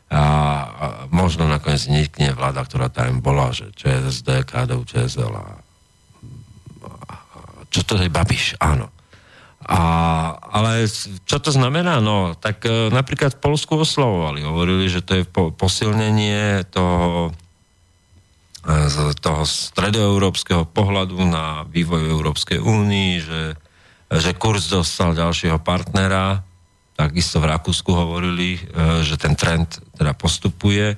a, a možno nakoniec vznikne vláda, ktorá tam bola, že ČSSD, KDU, ČSL a, a čo to je Babiš, áno. A, ale čo to znamená? No, tak e, napríklad v Polsku oslovovali, hovorili, že to je po, posilnenie toho, e, z toho stredoeurópskeho pohľadu na vývoj Európskej únii, že, že kurz dostal ďalšieho partnera, takisto v Rakúsku hovorili, e, že ten trend teda postupuje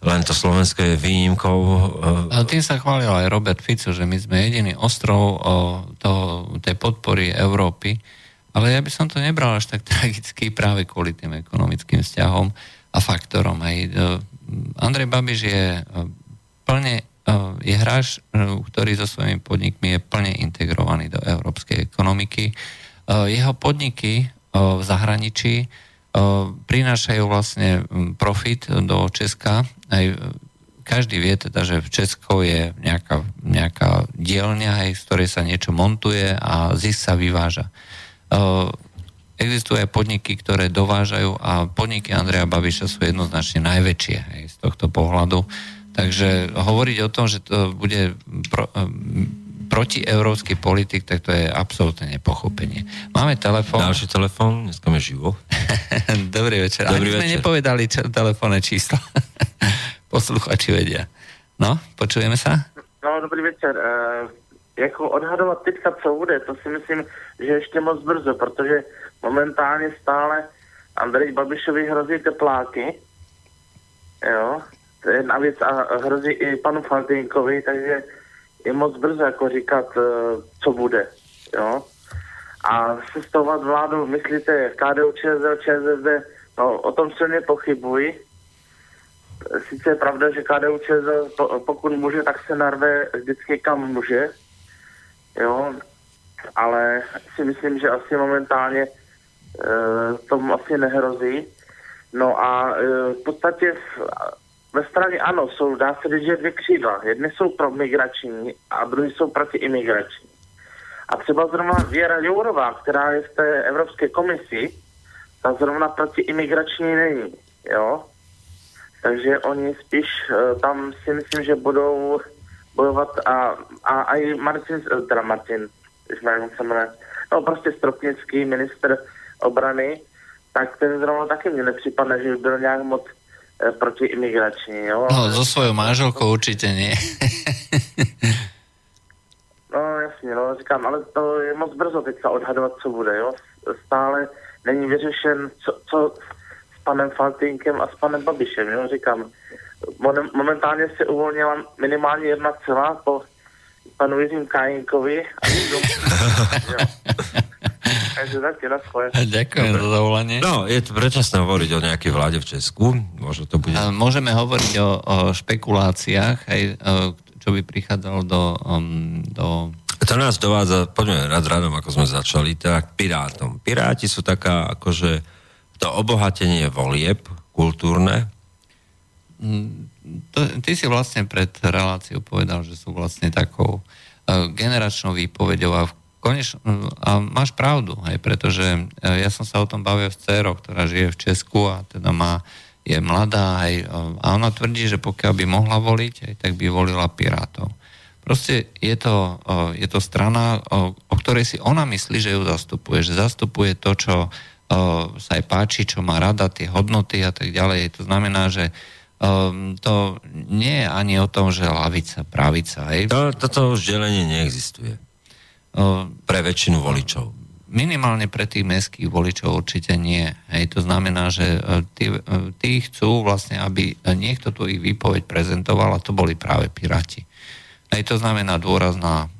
len to Slovensko je výnimkou. Eh, a tým sa chválil aj Robert Fico, že my sme jediný ostrov o toho, tej podpory Európy, ale ja by som to nebral až tak tragicky práve kvôli tým ekonomickým vzťahom a faktorom. Aj eh, Andrej Babiš je eh, plne je hráč, ktorý so svojimi podnikmi je plne integrovaný do európskej ekonomiky. Jeho podniky v zahraničí prinášajú vlastne profit do Česka. Aj každý vie teda, že v Česku je nejaká, nejaká dielňa, aj, z ktorej sa niečo montuje a zisk sa vyváža. Existujú aj podniky, ktoré dovážajú a podniky Andreja Babiša sú jednoznačne najväčšie aj z tohto pohľadu. Takže hovoriť o tom, že to bude protieurópsky politik, tak to je absolútne nepochopenie. Máme telefón. Ďalší telefón, dneska máme živo. Dobrý večer. Dobrý Ani večer. sme nepovedali čo, telefónne číslo. Posluchači vedia. No, počujeme sa? No, dobrý večer. E, jako odhadovat teďka, co bude, to si myslím, že ještě moc brzo, protože momentálně stále Andrej Babišovi hrozí tepláky. Jo, to je jedna věc a hrozí i panu Faltínkovi, takže je moc brzo jako říkat, eh, co bude. Jo? A sestavovat vládu, myslíte, KDU, ČSL, ČSSD, no o tom silně pochybuji. Sice je pravda, že KDU, ČSL, pokud může, tak se narve vždycky kam může. Jo, ale si myslím, že asi momentálně e, tomu asi nehrozí. No a e, v podstatě ve straně ano, jsou, dá se říct, že dvě křídla. Jedny jsou pro migrační a druhý jsou proti imigrační. A třeba zrovna Věra Jourová, která je v té Evropské komisi, ta zrovna proti imigrační není, jo. Takže oni spíš uh, tam si myslím, že budou bojovat a, a, a i Martin, eh, teda Martin, jak se jmenuje, no prostě Stropnický, minister obrany, tak ten zrovna taky mně nepřipadne, že by byl nějak moc E, protiimigrační. Jo? No, so svojou manželkou určitě nie. no jasně, no, říkám, ale to je moc brzo teďka odhadovat, co bude, jo. Stále není vyřešen, co, co panem Faltínkem a s panem Babišem. Jo? Říkám, momentálně se uvolnila minimálně jedna celá po panu Jiřím Kajinkovi. A Ďakujem za zavolanie. No, je to predčasné hovoriť o nejakej vláde v Česku. Možno to bude... Môžeme hovoriť o, o špekuláciách, aj, čo by prichádzalo do, um, do to nás dovádza, poďme rád radom, ako sme začali, teda k Pirátom. Piráti sú taká, akože to obohatenie volieb kultúrne. Mm, to, ty si vlastne pred reláciou povedal, že sú vlastne takou uh, generačnou výpovedou a v koneš, a máš pravdu, hej, pretože e, ja som sa o tom bavil s dcerou, ktorá žije v Česku a teda má, je mladá aj, e, a ona tvrdí, že pokiaľ by mohla voliť, aj, tak by volila Pirátov. Proste je to, e, je to strana, o ktorej si ona myslí, že ju zastupuje, že zastupuje to, čo sa aj páči, čo má rada, tie hodnoty a tak ďalej. To znamená, že to nie je ani o tom, že lavica, pravica. Hej. To, toto už delenie neexistuje. Pre väčšinu voličov. Minimálne pre tých mestských voličov určite nie. Hej, to znamená, že e, tí, e, tí chcú vlastne, aby niekto tu ich výpoveď prezentoval a to boli práve Piráti. Hej, to znamená dôraz na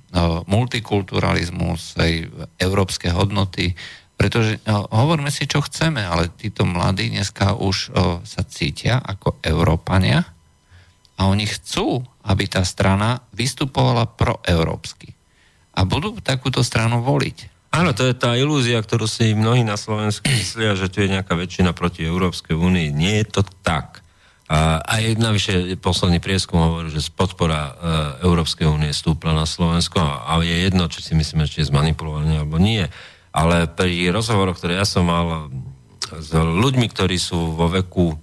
multikulturalizmus, hej, európske hodnoty, pretože hovoríme si, čo chceme, ale títo mladí dneska už sa cítia ako Európania a oni chcú, aby tá strana vystupovala proeurópsky a budú takúto stranu voliť. Áno, to je tá ilúzia, ktorú si mnohí na Slovensku myslia, že tu je nejaká väčšina proti Európskej únii. Nie je to tak. A aj navyše posledný prieskum hovorí, že podpora e, Európskej únie stúpla na Slovensko a je jedno, či si myslíme, či je zmanipulované alebo nie. Ale pri rozhovoroch, ktoré ja som mal s ľuďmi, ktorí sú vo veku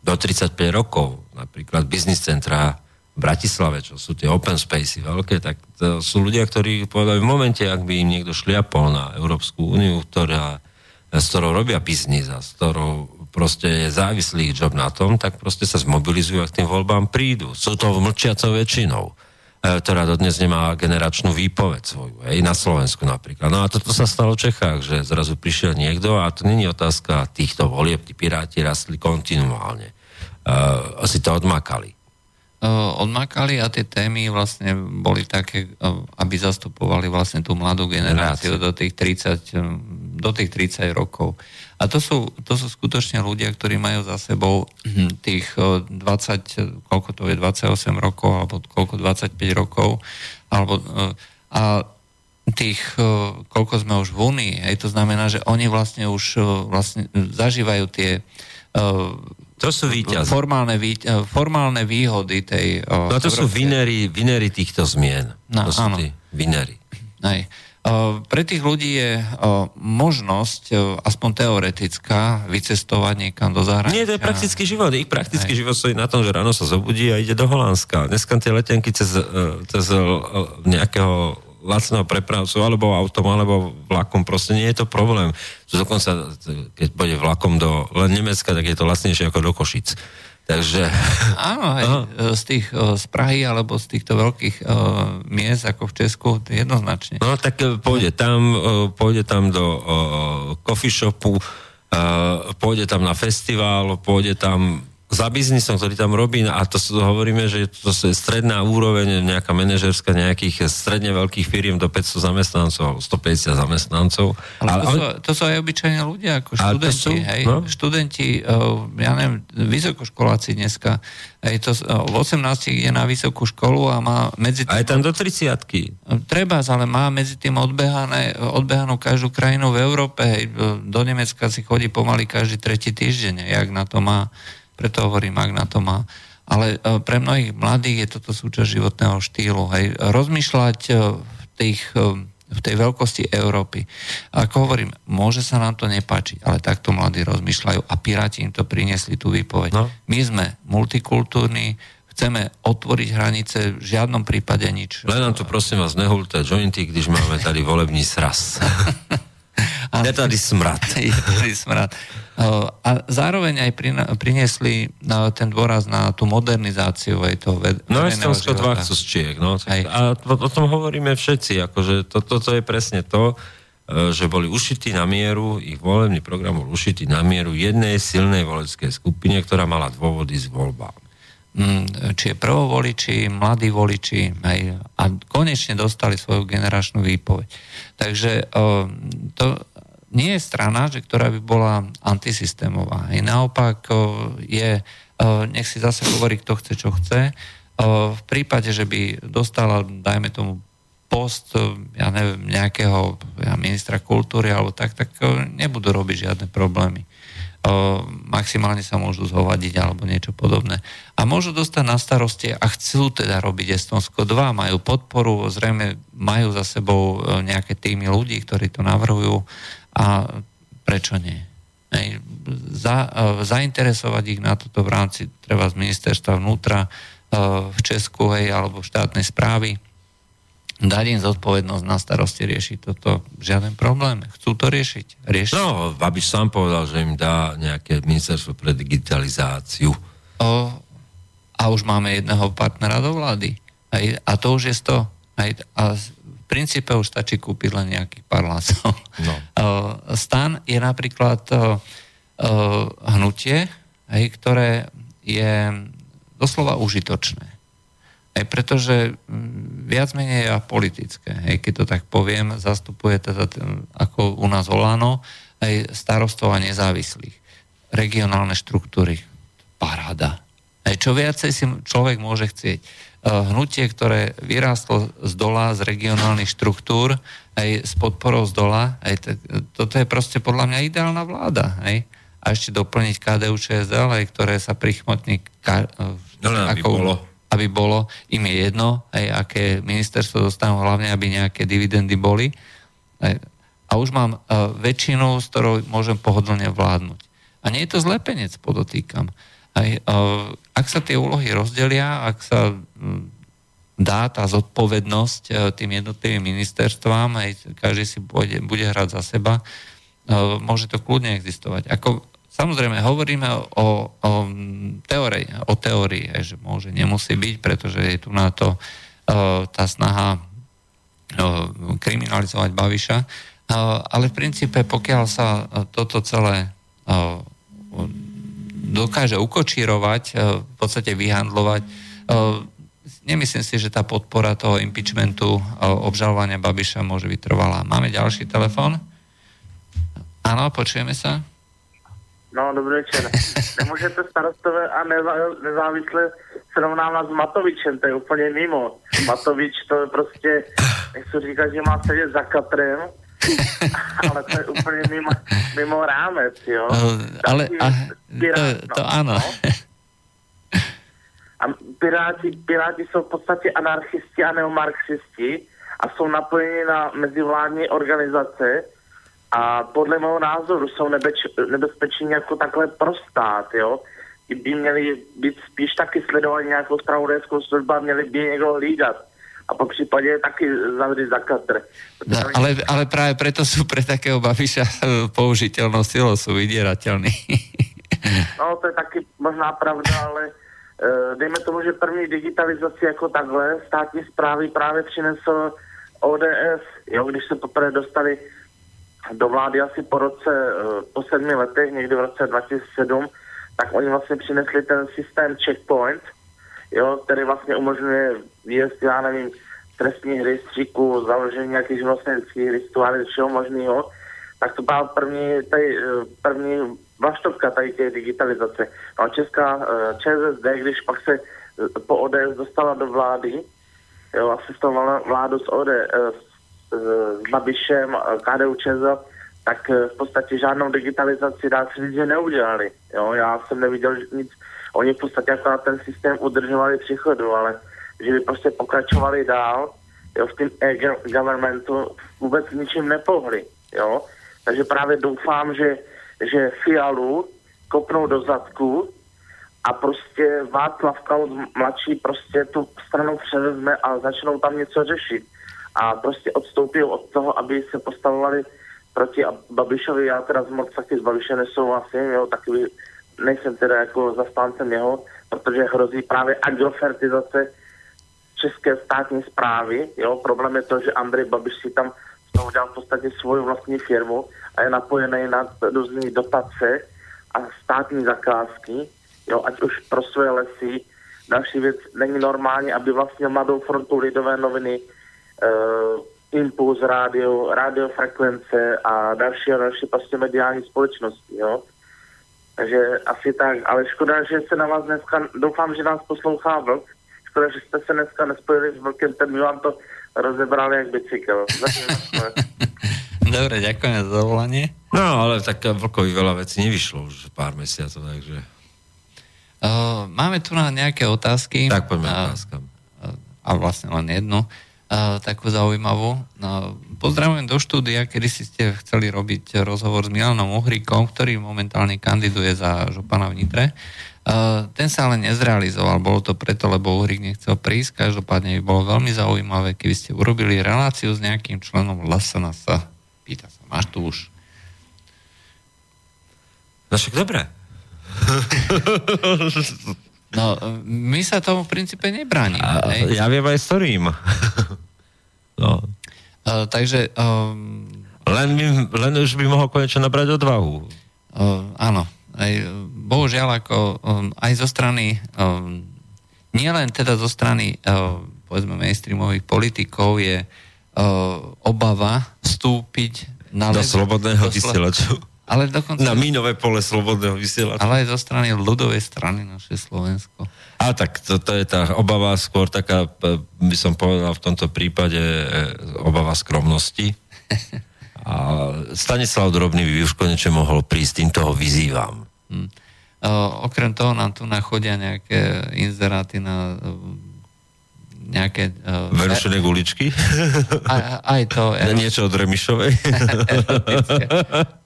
do 35 rokov, napríklad biznis centra Bratislave, čo sú tie open spacey veľké, tak to sú ľudia, ktorí povedali v momente, ak by im niekto šliapol na Európsku úniu, ktorá, s ktorou robia biznis a s ktorou proste je závislý job na tom, tak proste sa zmobilizujú a k tým voľbám prídu. Sú to mlčiacou väčšinou, e, ktorá dodnes nemá generačnú výpoveď svoju, aj na Slovensku napríklad. No a toto sa stalo v Čechách, že zrazu prišiel niekto a to není otázka týchto volieb, tí piráti rastli kontinuálne. Uh, asi to odmakali odmakali a tie témy vlastne boli také, aby zastupovali vlastne tú mladú generáciu do tých 30, do tých 30 rokov. A to sú, to sú skutočne ľudia, ktorí majú za sebou hm, tých 20, koľko to je, 28 rokov, alebo koľko 25 rokov, alebo a tých, koľko sme už v Únii, to znamená, že oni vlastne už vlastne zažívajú tie to sú výťazí. Formálne, vý, e, formálne výhody tej... O, no to sú vinery, vinery týchto zmien. No, to sú áno. tí vinery. Aj. O, pre tých ľudí je o, možnosť, o, aspoň teoretická, vycestovať niekam do zahraničia. Nie, to je praktický život. Ich praktický Aj. život stojí na tom, že ráno sa zobudí a ide do Holandska. Dneska tie letenky cez, e, cez e, nejakého lacného prepravcu, alebo autom, alebo vlakom, proste nie je to problém. Dokonca, keď pôjde vlakom do len Nemecka, tak je to lacnejšie ako do Košic. Takže... Áno, hej, z tých, z Prahy alebo z týchto veľkých uh, miest ako v Česku, jednoznačne. No tak e, pôjde tam, pôjde tam do uh, coffee shopu, uh, pôjde tam na festival, pôjde tam za biznisom, ktorý tam robí, a to hovoríme, že to je stredná úroveň, nejaká manažerská nejakých stredne veľkých firiem do 500 zamestnancov, 150 zamestnancov. Ale to, sú, to sú aj obyčajní ľudia, ako študenti, sú, hej, no? študenti, eh, ja neviem, vysokoškoláci dneska, hej, to, eh, v 18 ide na vysokú školu a má medzi tým... Aj tam do 30 Treba, ale má medzi tým odbehané, odbehanú každú krajinu v Európe, hej, do Nemecka si chodí pomaly každý tretí týždeň, jak na to má preto hovorím, ak na to má. Ale e, pre mnohých mladých je toto súčasť životného štýlu. Hej. Rozmýšľať e, v, tých, e, v tej veľkosti Európy. Ako hovorím, môže sa nám to nepáčiť, ale takto mladí rozmýšľajú a Piráti im to priniesli tú výpoveď. No. My sme multikultúrni, chceme otvoriť hranice, v žiadnom prípade nič. Len nám tu prosím vás nehulte jointy, když máme tady volební sraz. je tady smrad. je tady smrad. A zároveň aj priniesli ten dôraz na tú modernizáciu aj toho ved- No Estonsko dva chcú z Čiek, no. A o, o tom hovoríme všetci, akože to, toto je presne to, že boli ušití na mieru, ich volebný program bol ušitý na mieru jednej silnej voleckej skupine, ktorá mala dôvody z voľbám. Mm, či je prvovoliči, mladí voliči aj, a konečne dostali svoju generačnú výpoveď. Takže to nie je strana, že, ktorá by bola antisystémová. I naopak je, nech si zase hovorí, kto chce, čo chce. V prípade, že by dostala, dajme tomu, post, ja neviem, nejakého ja, ministra kultúry alebo tak, tak nebudú robiť žiadne problémy. Maximálne sa môžu zhovadiť alebo niečo podobné. A môžu dostať na starosti a chcú teda robiť Estonsko 2, majú podporu, zrejme majú za sebou e, nejaké týmy ľudí, ktorí to navrhujú a prečo nie? Ej, za, e, zainteresovať ich na toto v rámci treba z ministerstva vnútra e, v Česku hej, alebo štátnej správy dať im zodpovednosť na starosti riešiť toto, žiaden problém. Chcú to riešiť? Riešiť. No, aby sám povedal, že im dá nejaké ministerstvo pre digitalizáciu. O, a už máme jedného partnera do vlády. Aj, a to už je to. Aj, a v princípe už stačí kúpiť len nejakých parlácov. No. O, stan je napríklad o, o, hnutie, aj, ktoré je doslova užitočné. Hej, pretože mm, viac menej je politické, hej, keď to tak poviem, zastupuje teda, ako u nás Olano, aj starostov a nezávislých. Regionálne štruktúry. Paráda. Hej, čo viacej si človek môže chcieť. Eh, hnutie, ktoré vyrástlo z dola, z regionálnych štruktúr, aj s podporou z dola, aj tak, toto je proste podľa mňa ideálna vláda. Hej? A ešte doplniť KDU ČSL, aj ktoré sa prichmotní ka, no, ako, bolo aby bolo, im je jedno, aj aké ministerstvo dostanú, hlavne aby nejaké dividendy boli. A už mám uh, väčšinu, s ktorou môžem pohodlne vládnuť. A nie je to zlepenec, podotýkam. Aj, uh, ak sa tie úlohy rozdelia, ak sa dá tá zodpovednosť uh, tým jednotlivým ministerstvám, aj každý si bude, bude hrať za seba, môže to kľudne existovať. Ako Samozrejme, hovoríme o, o, teórii, o teórii, že môže, nemusí byť, pretože je tu na to tá snaha kriminalizovať Baviša. Ale v princípe, pokiaľ sa toto celé dokáže ukočírovať, v podstate vyhandlovať, nemyslím si, že tá podpora toho impeachmentu, obžalovania Babiša môže byť trvalá. Máme ďalší telefon? Áno, počujeme sa? No, dobrý večer. Nemůžete starostové a nezávisle srovnávat s Matovičem, to je úplně mimo. Matovič to je prostě, nechci říkat, že má sedět za katrem, ale to je úplně mimo, mimo rámec, jo. No, ale a, to, to no, ano. No. A piráti, piráti jsou v podstatě anarchisti a neomarxisti a jsou napojeni na mezivládní organizace, a podle mého názoru jsou nebeč, nebezpeční jako takhle pro stát, jo. By měli být spíš taky sledovaní nějakou spravodajskou službu a měli by někdo hlídat. A po případě taky zavřít za katr. No, ale, ale práve preto sú pre takého Babiša použiteľnou silou, sú vydierateľní. no, to je taky možná pravda, ale uh, dejme tomu, že první digitalizaci jako takhle státní zprávy právě přinesl ODS, jo, když se poprvé dostali do vlády asi po roce, eh, po sedmi letech, někdy v roce 2007, tak oni vlastně přinesli ten systém checkpoint, jo, který vlastně umožňuje výjezd, já nevím, trestních rejstříků, založení nějakých živnostenských a všeho možného, tak to byla první, tady, eh, první vlaštovka tady té digitalizace. No a Česká eh, ČSSD, když pak se po ODS dostala do vlády, jo, asistovala vládu s ODS, s Babišem, KDU ČEZO, tak eh, v podstatě žádnou digitalizaci dá se říct, že neudělali. Jo, já jsem neviděl nic. Oni v podstatě jako ten systém udržovali přichodu, ale že by prostě pokračovali dál, jo, v tom e-governmentu vůbec ničím nepohli, jo. Takže právě doufám, že, že Fialu kopnou do zadku a prostě Václav Klaus mladší prostě tu stranu převezme a začnou tam něco řešit a prostě odstoupil od toho, aby se postavovali proti Babišovi. Já teda moc taky s Babišem nesouhlasím, jo, taky nejsem teda jako zastáncem jeho, protože hrozí právě agrofertizace české státní zprávy. Jo. Problém je to, že Andrej Babiš si tam z udělal v podstatě svoji vlastní firmu a je napojený na různé dotace a státní zakázky, jo, ať už pro své lesy. Další věc, není normální, aby vlastně Mladou frontu Lidové noviny, Impuls rádio, radiofrekvence a další a další prostě mediální společnosti, jo. Takže asi tak, ale škoda, že se na vás dneska, doufám, že nás poslouchá vlk, škoda, že jste se dneska nespojili s vlkem, ten by vám to rozebral jak bicykl. Dobre, ďakujem za zavolanie. No, ale tak vlkovi veľa vecí nevyšlo už pár mesiacov, takže... Uh, máme tu na nejaké otázky. Tak poďme uh, otázkam. A vlastne len jednu, uh, takú zaujímavú. Uh, pozdravujem do štúdia, kedy si ste chceli robiť rozhovor s Milanom Uhríkom, ktorý momentálne kandiduje za župana v Nitre. Uh, ten sa ale nezrealizoval, bolo to preto, lebo Uhrík nechcel prísť, každopádne by bolo veľmi zaujímavé, keby ste urobili reláciu s nejakým členom LSNS. Pýta sa, máš tu už? No však dobre. No, my sa tomu v princípe nebránime. A, hej? ja viem aj s ktorým. no. Uh, takže um, Len, by, len už by mohol konečne nabrať odvahu. uh, áno, aj, bohužiaľ ako um, aj zo strany um, nie len teda zo strany uh, povedzme mainstreamových politikov je uh, obava vstúpiť na Do slobodného vysielaču. Ale dokonca Na mínové pole slobodného vysielača. ale aj zo strany ľudovej strany naše Slovensko. A tak to, to je tá obava skôr taká, p- by som povedal v tomto prípade e, obava skromnosti. A Stanislav Drobný by už konečne mohol prísť, týmto ho vyzývam. Hm. Uh, okrem toho nám tu nachodia nejaké inzeráty na uh, nejaké... Uh, Verušené guličky? aj, aj to. Na niečo od Remišovej?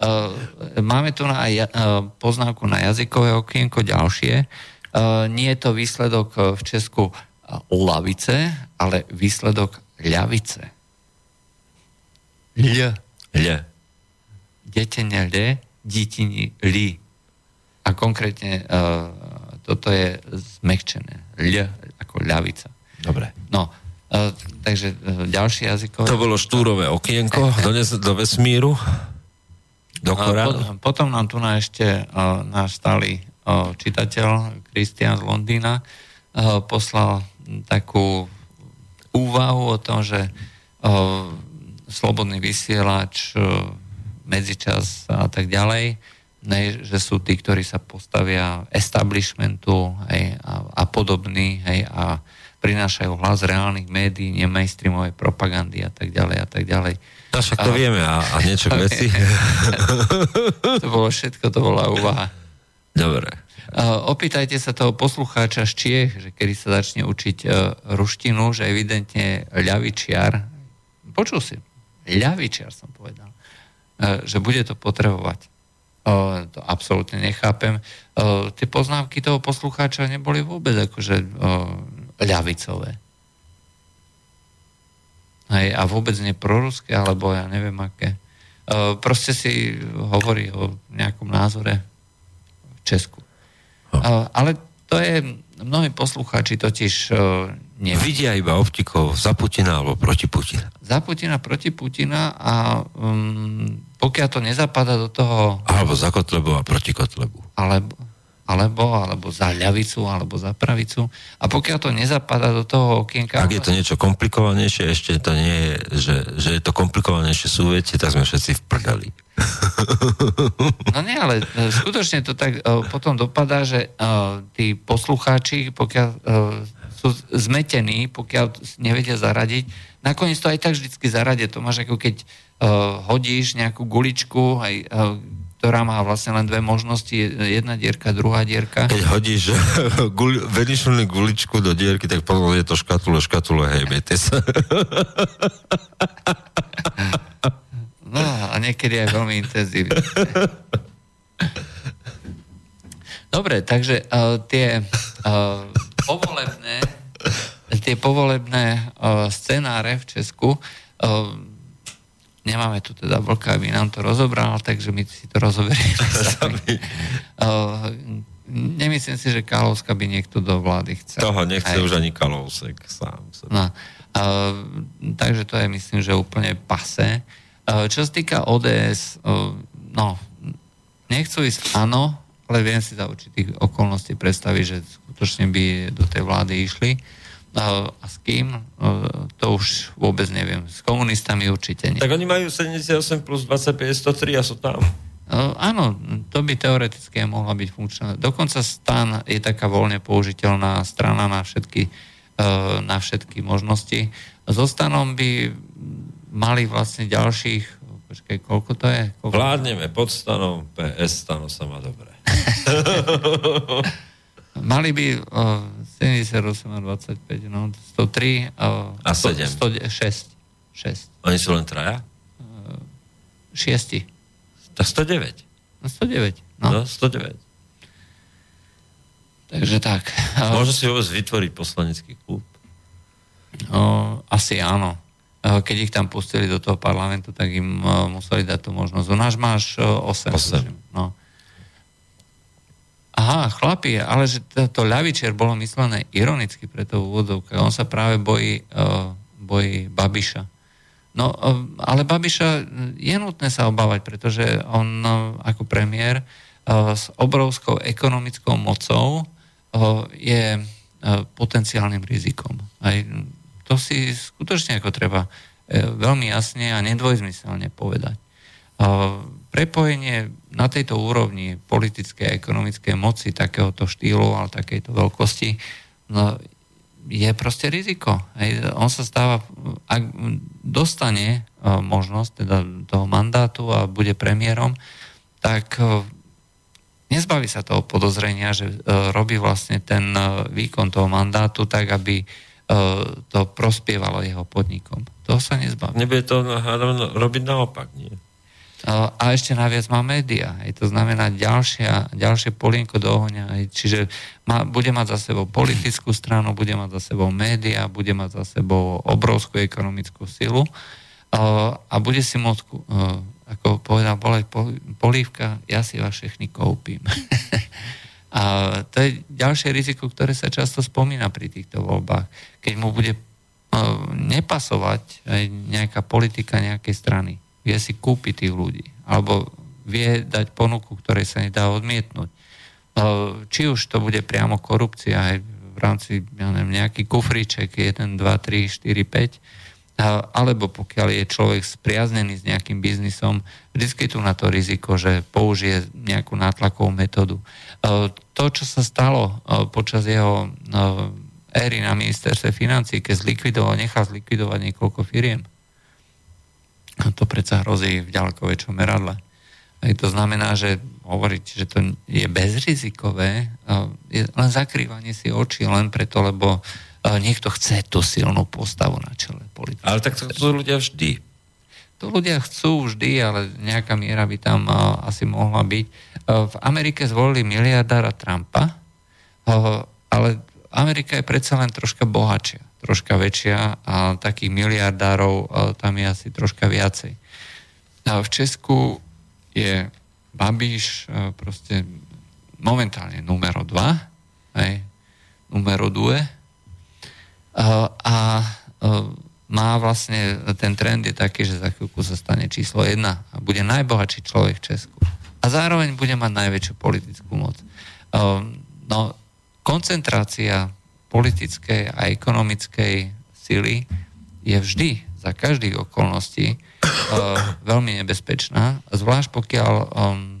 Uh, máme tu na aj uh, poznámku na jazykové okienko ďalšie. Uh, nie je to výsledok v Česku uh, lavice, ale výsledok ľavice. Ľ. Ľe. Detene L, dítini Li. A konkrétne uh, toto je zmekčené. Ľ ako ľavica. Dobre. No, uh, takže uh, ďalšie jazykové... To bolo štúrové okienko do, nes- do vesmíru. Do Koránu. po- Potom nám tu na ešte uh, náš stály uh, čitateľ Kristian z Londýna uh, poslal takú úvahu o tom, že uh, slobodný vysielač, uh, medzičas a tak ďalej, ne, že sú tí, ktorí sa postavia establishmentu hej, a, a podobní hej, a prinášajú hlas reálnych médií, nie mainstreamovej propagandy a tak ďalej a tak ďalej. No však to A- vieme a, a niečo k veci. To bolo všetko, to bola úvaha. Dobre. Uh, opýtajte sa toho poslucháča z Čiech, že kedy sa začne učiť uh, ruštinu, že evidentne ľavičiar, počul si, ľavičiar som povedal, uh, že bude to potrebovať. To absolútne nechápem. Tie poznámky toho poslucháča neboli vôbec akože ľavicové. Hej, a vôbec nie proruské, alebo ja neviem aké. Uh, proste si hovorí o nejakom názore v Česku. Uh, ale to je, mnohí poslucháči totiž uh, nevidia Vidia iba optikou za Putina alebo proti Putina. za Putina proti Putina a um, pokiaľ to nezapadá do toho Alebo za Kotlebu a proti Kotlebu. alebo, alebo, alebo za ľavicu, alebo za pravicu. A pokiaľ to nezapadá do toho okienka... Ak je to niečo komplikovanejšie, ešte to nie je, že, že je to komplikovanejšie súvete, tak sme všetci v prdeli. No nie, ale e, skutočne to tak e, potom dopadá, že e, tí poslucháči, pokiaľ sú zmetení, pokiaľ nevedia zaradiť, nakoniec to aj tak vždycky zaradia. To máš ako keď hodíš nejakú guličku, aj, ktorá má vlastne len dve možnosti, jedna dierka, druhá dierka. Keď hodíš gul, venišľnú guličku do dierky, tak potom je to škatule, škatule, hej, viete sa. No a niekedy aj veľmi intenzívne. Dobre, takže uh, tie uh, povolebné tie povolebné uh, scenáre v Česku uh, nemáme tu teda vlka, aby nám to rozobral, takže my si to rozoberieme sami. Uh, nemyslím si, že Kalovska by niekto do vlády chcel. Toho nechce Hej. už ani Kalousek sám. No. A takže to je myslím, že úplne pase. Čo sa týka ODS, no, nechcú ísť áno, ale viem si za určitých okolností predstaviť, že skutočne by do tej vlády išli. A s kým? To už vôbec neviem. S komunistami určite nie. Tak oni majú 78 plus 25, 103 a sú tam. Áno, to by teoreticky mohla byť funkčná. Dokonca stan je taká voľne použiteľná strana na všetky, na všetky možnosti. So stanom by mali vlastne ďalších, počkaj, koľko to je? Koľko? Vládneme pod stanom, PS stano sa má dobre. Mali by uh, 78 a 25, no, 103 uh, a 7. 106. 6. Oni sú len traja? Uh, šiesti. Tak 109. No 109. No. no 109. Takže tak. Môže si vôbec vytvoriť poslanecký klub? Uh, asi áno. Uh, keď ich tam pustili do toho parlamentu, tak im uh, museli dať tú možnosť. U nás máš uh, 8. 8. No. Aha, chlapi, ale že to, to bolo myslené ironicky pre to úvodovka. On sa práve bojí, uh, bojí Babiša. No, uh, ale Babiša je nutné sa obávať, pretože on uh, ako premiér uh, s obrovskou ekonomickou mocou uh, je uh, potenciálnym rizikom. Aj to si skutočne ako treba uh, veľmi jasne a nedvojzmyselne povedať. Uh, prepojenie na tejto úrovni politickej a ekonomickej moci takéhoto štýlu, ale takejto veľkosti, no, je proste riziko. Hej. On sa stáva, ak dostane uh, možnosť teda toho mandátu a bude premiérom, tak uh, nezbaví sa toho podozrenia, že uh, robí vlastne ten výkon toho mandátu tak, aby to prospievalo jeho podnikom. To sa nezbaví. Nebude to robiť naopak, nie? A ešte naviac má média. Hej, to znamená ďalšia, ďalšie polienko do ohňa. Čiže má, bude mať za sebou politickú stranu, bude mať za sebou média, bude mať za sebou obrovskú ekonomickú silu a, a bude si môcť, ako povedal Bolek Polívka, ja si vás všechny koupím. a to je ďalšie riziko, ktoré sa často spomína pri týchto voľbách. Keď mu bude nepasovať aj nejaká politika nejakej strany vie si kúpiť tých ľudí. Alebo vie dať ponuku, ktorej sa nedá odmietnúť. Či už to bude priamo korupcia aj v rámci ja neviem, nejaký kufríček 1, 2, 3, 4, 5, alebo pokiaľ je človek spriaznený s nejakým biznisom, vždy tu na to riziko, že použije nejakú nátlakovú metódu. To, čo sa stalo počas jeho éry na ministerstve financí, keď zlikvidoval, nechal zlikvidovať niekoľko firiem, to predsa hrozí v ďaleko väčšom meradle. Aj to znamená, že hovoriť, že to je bezrizikové, je len zakrývanie si očí, len preto, lebo niekto chce tú silnú postavu na čele politiky. Ale tak to chcú ľudia vždy. To ľudia chcú vždy, ale nejaká miera by tam asi mohla byť. V Amerike zvolili miliardára Trumpa, ale Amerika je predsa len troška bohatšia troška väčšia a takých miliardárov tam je asi troška viacej. A v Česku je Babiš proste momentálne numero 2, aj, numero 2 a, a má vlastne, ten trend je taký, že za chvíľku sa stane číslo 1 a bude najbohatší človek v Česku. A zároveň bude mať najväčšiu politickú moc. No, koncentrácia politickej a ekonomickej sily je vždy za každých okolností uh, veľmi nebezpečná, zvlášť pokiaľ um,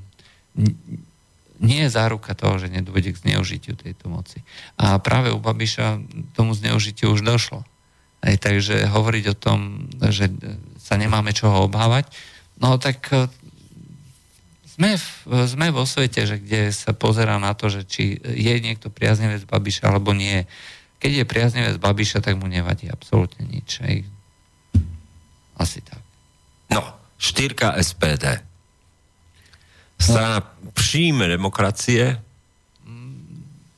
nie je záruka toho, že nedôjde k zneužitiu tejto moci. A práve u Babiša tomu zneužitiu už došlo. Aj, takže hovoriť o tom, že sa nemáme čoho obávať, no tak uh, sme, v, sme vo svete, že kde sa pozera na to, že či je niekto priaznivec Babiša alebo nie. Keď je priaznivec Babiša, tak mu nevadí absolútne nič. Hej. Asi tak. No, štyrka SPD. Strana no. príjme demokracie,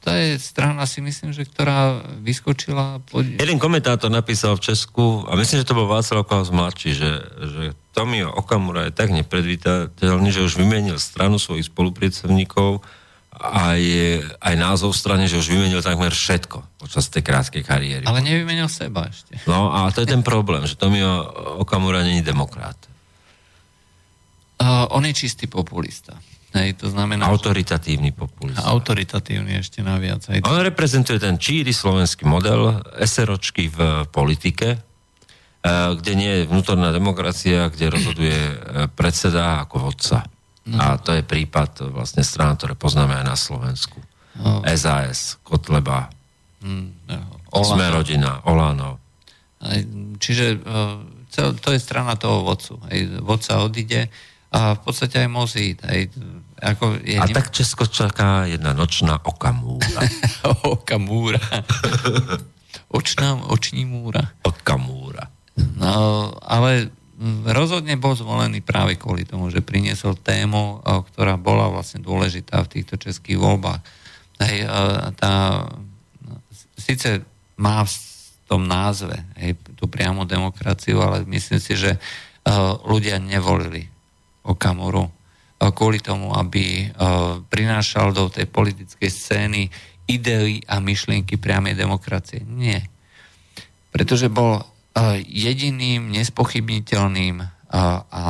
to je strana, si myslím, že ktorá vyskočila... Pod... Jeden komentátor napísal v Česku, a myslím, že to bol Václav Klaus mladší, že, že Tomio Okamura je tak nepredvídateľný, že už vymenil stranu svojich spolupracovníkov aj, aj názov strany, že už vymenil takmer všetko počas tej krátkej kariéry. Ale nevymenil seba ešte. No a to je ten problém, že Tomio Okamura není demokrat. Uh, on je čistý populista. Hej, to znamená... Autoritatívny populista. Autoritatívny ešte naviac. Hej. On reprezentuje ten číry slovenský model, SROčky v politike, kde nie je vnútorná demokracia, kde rozhoduje e, predseda ako vodca. No. A to je prípad vlastne strán, ktoré poznáme aj na Slovensku. No. SAS, Kotleba, mm, no. Sme rodina, Olano. Čiže e, to je strana toho vodcu. Vodca odíde a v podstate aj mozí. Ako je, a tak Česko čaká jedna nočná okamúra. okamúra. Očná, oční múra. Okamúra. No, ale rozhodne bol zvolený práve kvôli tomu, že priniesol tému, ktorá bola vlastne dôležitá v týchto českých voľbách. Hej, tá, síce má v tom názve hej, tú priamu demokraciu, ale myslím si, že ľudia nevolili Okamoru kvôli tomu, aby prinášal do tej politickej scény idei a myšlienky priamej demokracie. Nie. Pretože bol jediným nespochybniteľným a, a,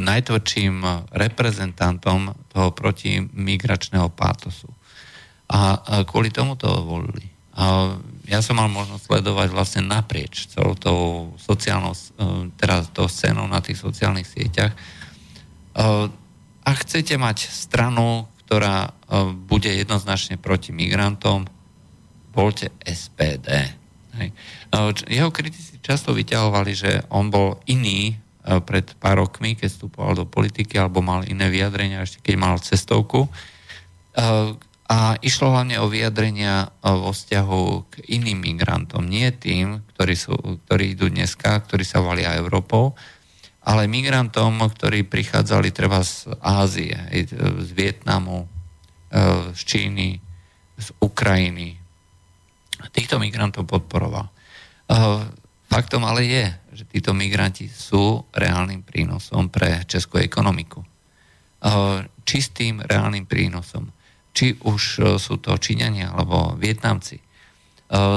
najtvrdším reprezentantom toho protimigračného pátosu. A kvôli tomu to volili. Ja som mal možnosť sledovať vlastne naprieč celou tou sociálnou, teraz tou scénou na tých sociálnych sieťach. A chcete mať stranu, ktorá bude jednoznačne proti migrantom, voľte SPD. Hej. Jeho kritici často vyťahovali, že on bol iný e, pred pár rokmi, keď vstupoval do politiky, alebo mal iné vyjadrenia, ešte keď mal cestovku. E, a išlo hlavne o vyjadrenia e, vo vzťahu k iným migrantom. Nie tým, ktorí, sú, ktorí idú dneska, ktorí sa valia Európou, ale migrantom, ktorí prichádzali treba z Ázie, z Vietnamu, z Číny, z Ukrajiny, týchto migrantov podporoval. Faktom ale je, že títo migranti sú reálnym prínosom pre českú ekonomiku. Čistým reálnym prínosom. Či už uh, sú to Číňania alebo Vietnamci.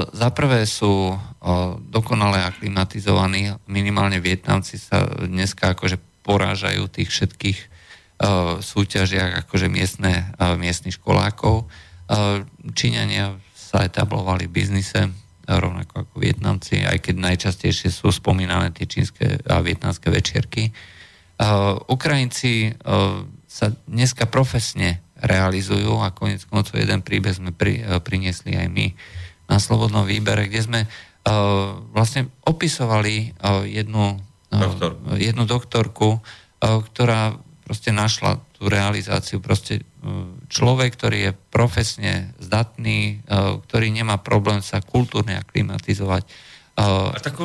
Za prvé sú dokonale aklimatizovaní, minimálne Vietnamci sa dneska akože porážajú tých všetkých súťažiach akože miestne, miestnych školákov. Číňania sa etablovali v biznise, rovnako ako Vietnamci, aj keď najčastejšie sú spomínané tie čínske a vietnamské večierky. Ukrajinci sa dneska profesne realizujú a konec koncov jeden príbeh sme pri, uh, priniesli aj my na Slobodnom výbere, kde sme uh, vlastne opisovali uh, jednu, uh, jednu doktorku, uh, ktorá proste našla tú realizáciu. Proste e, človek, ktorý je profesne zdatný, e, ktorý nemá problém sa kultúrne aklimatizovať. A tak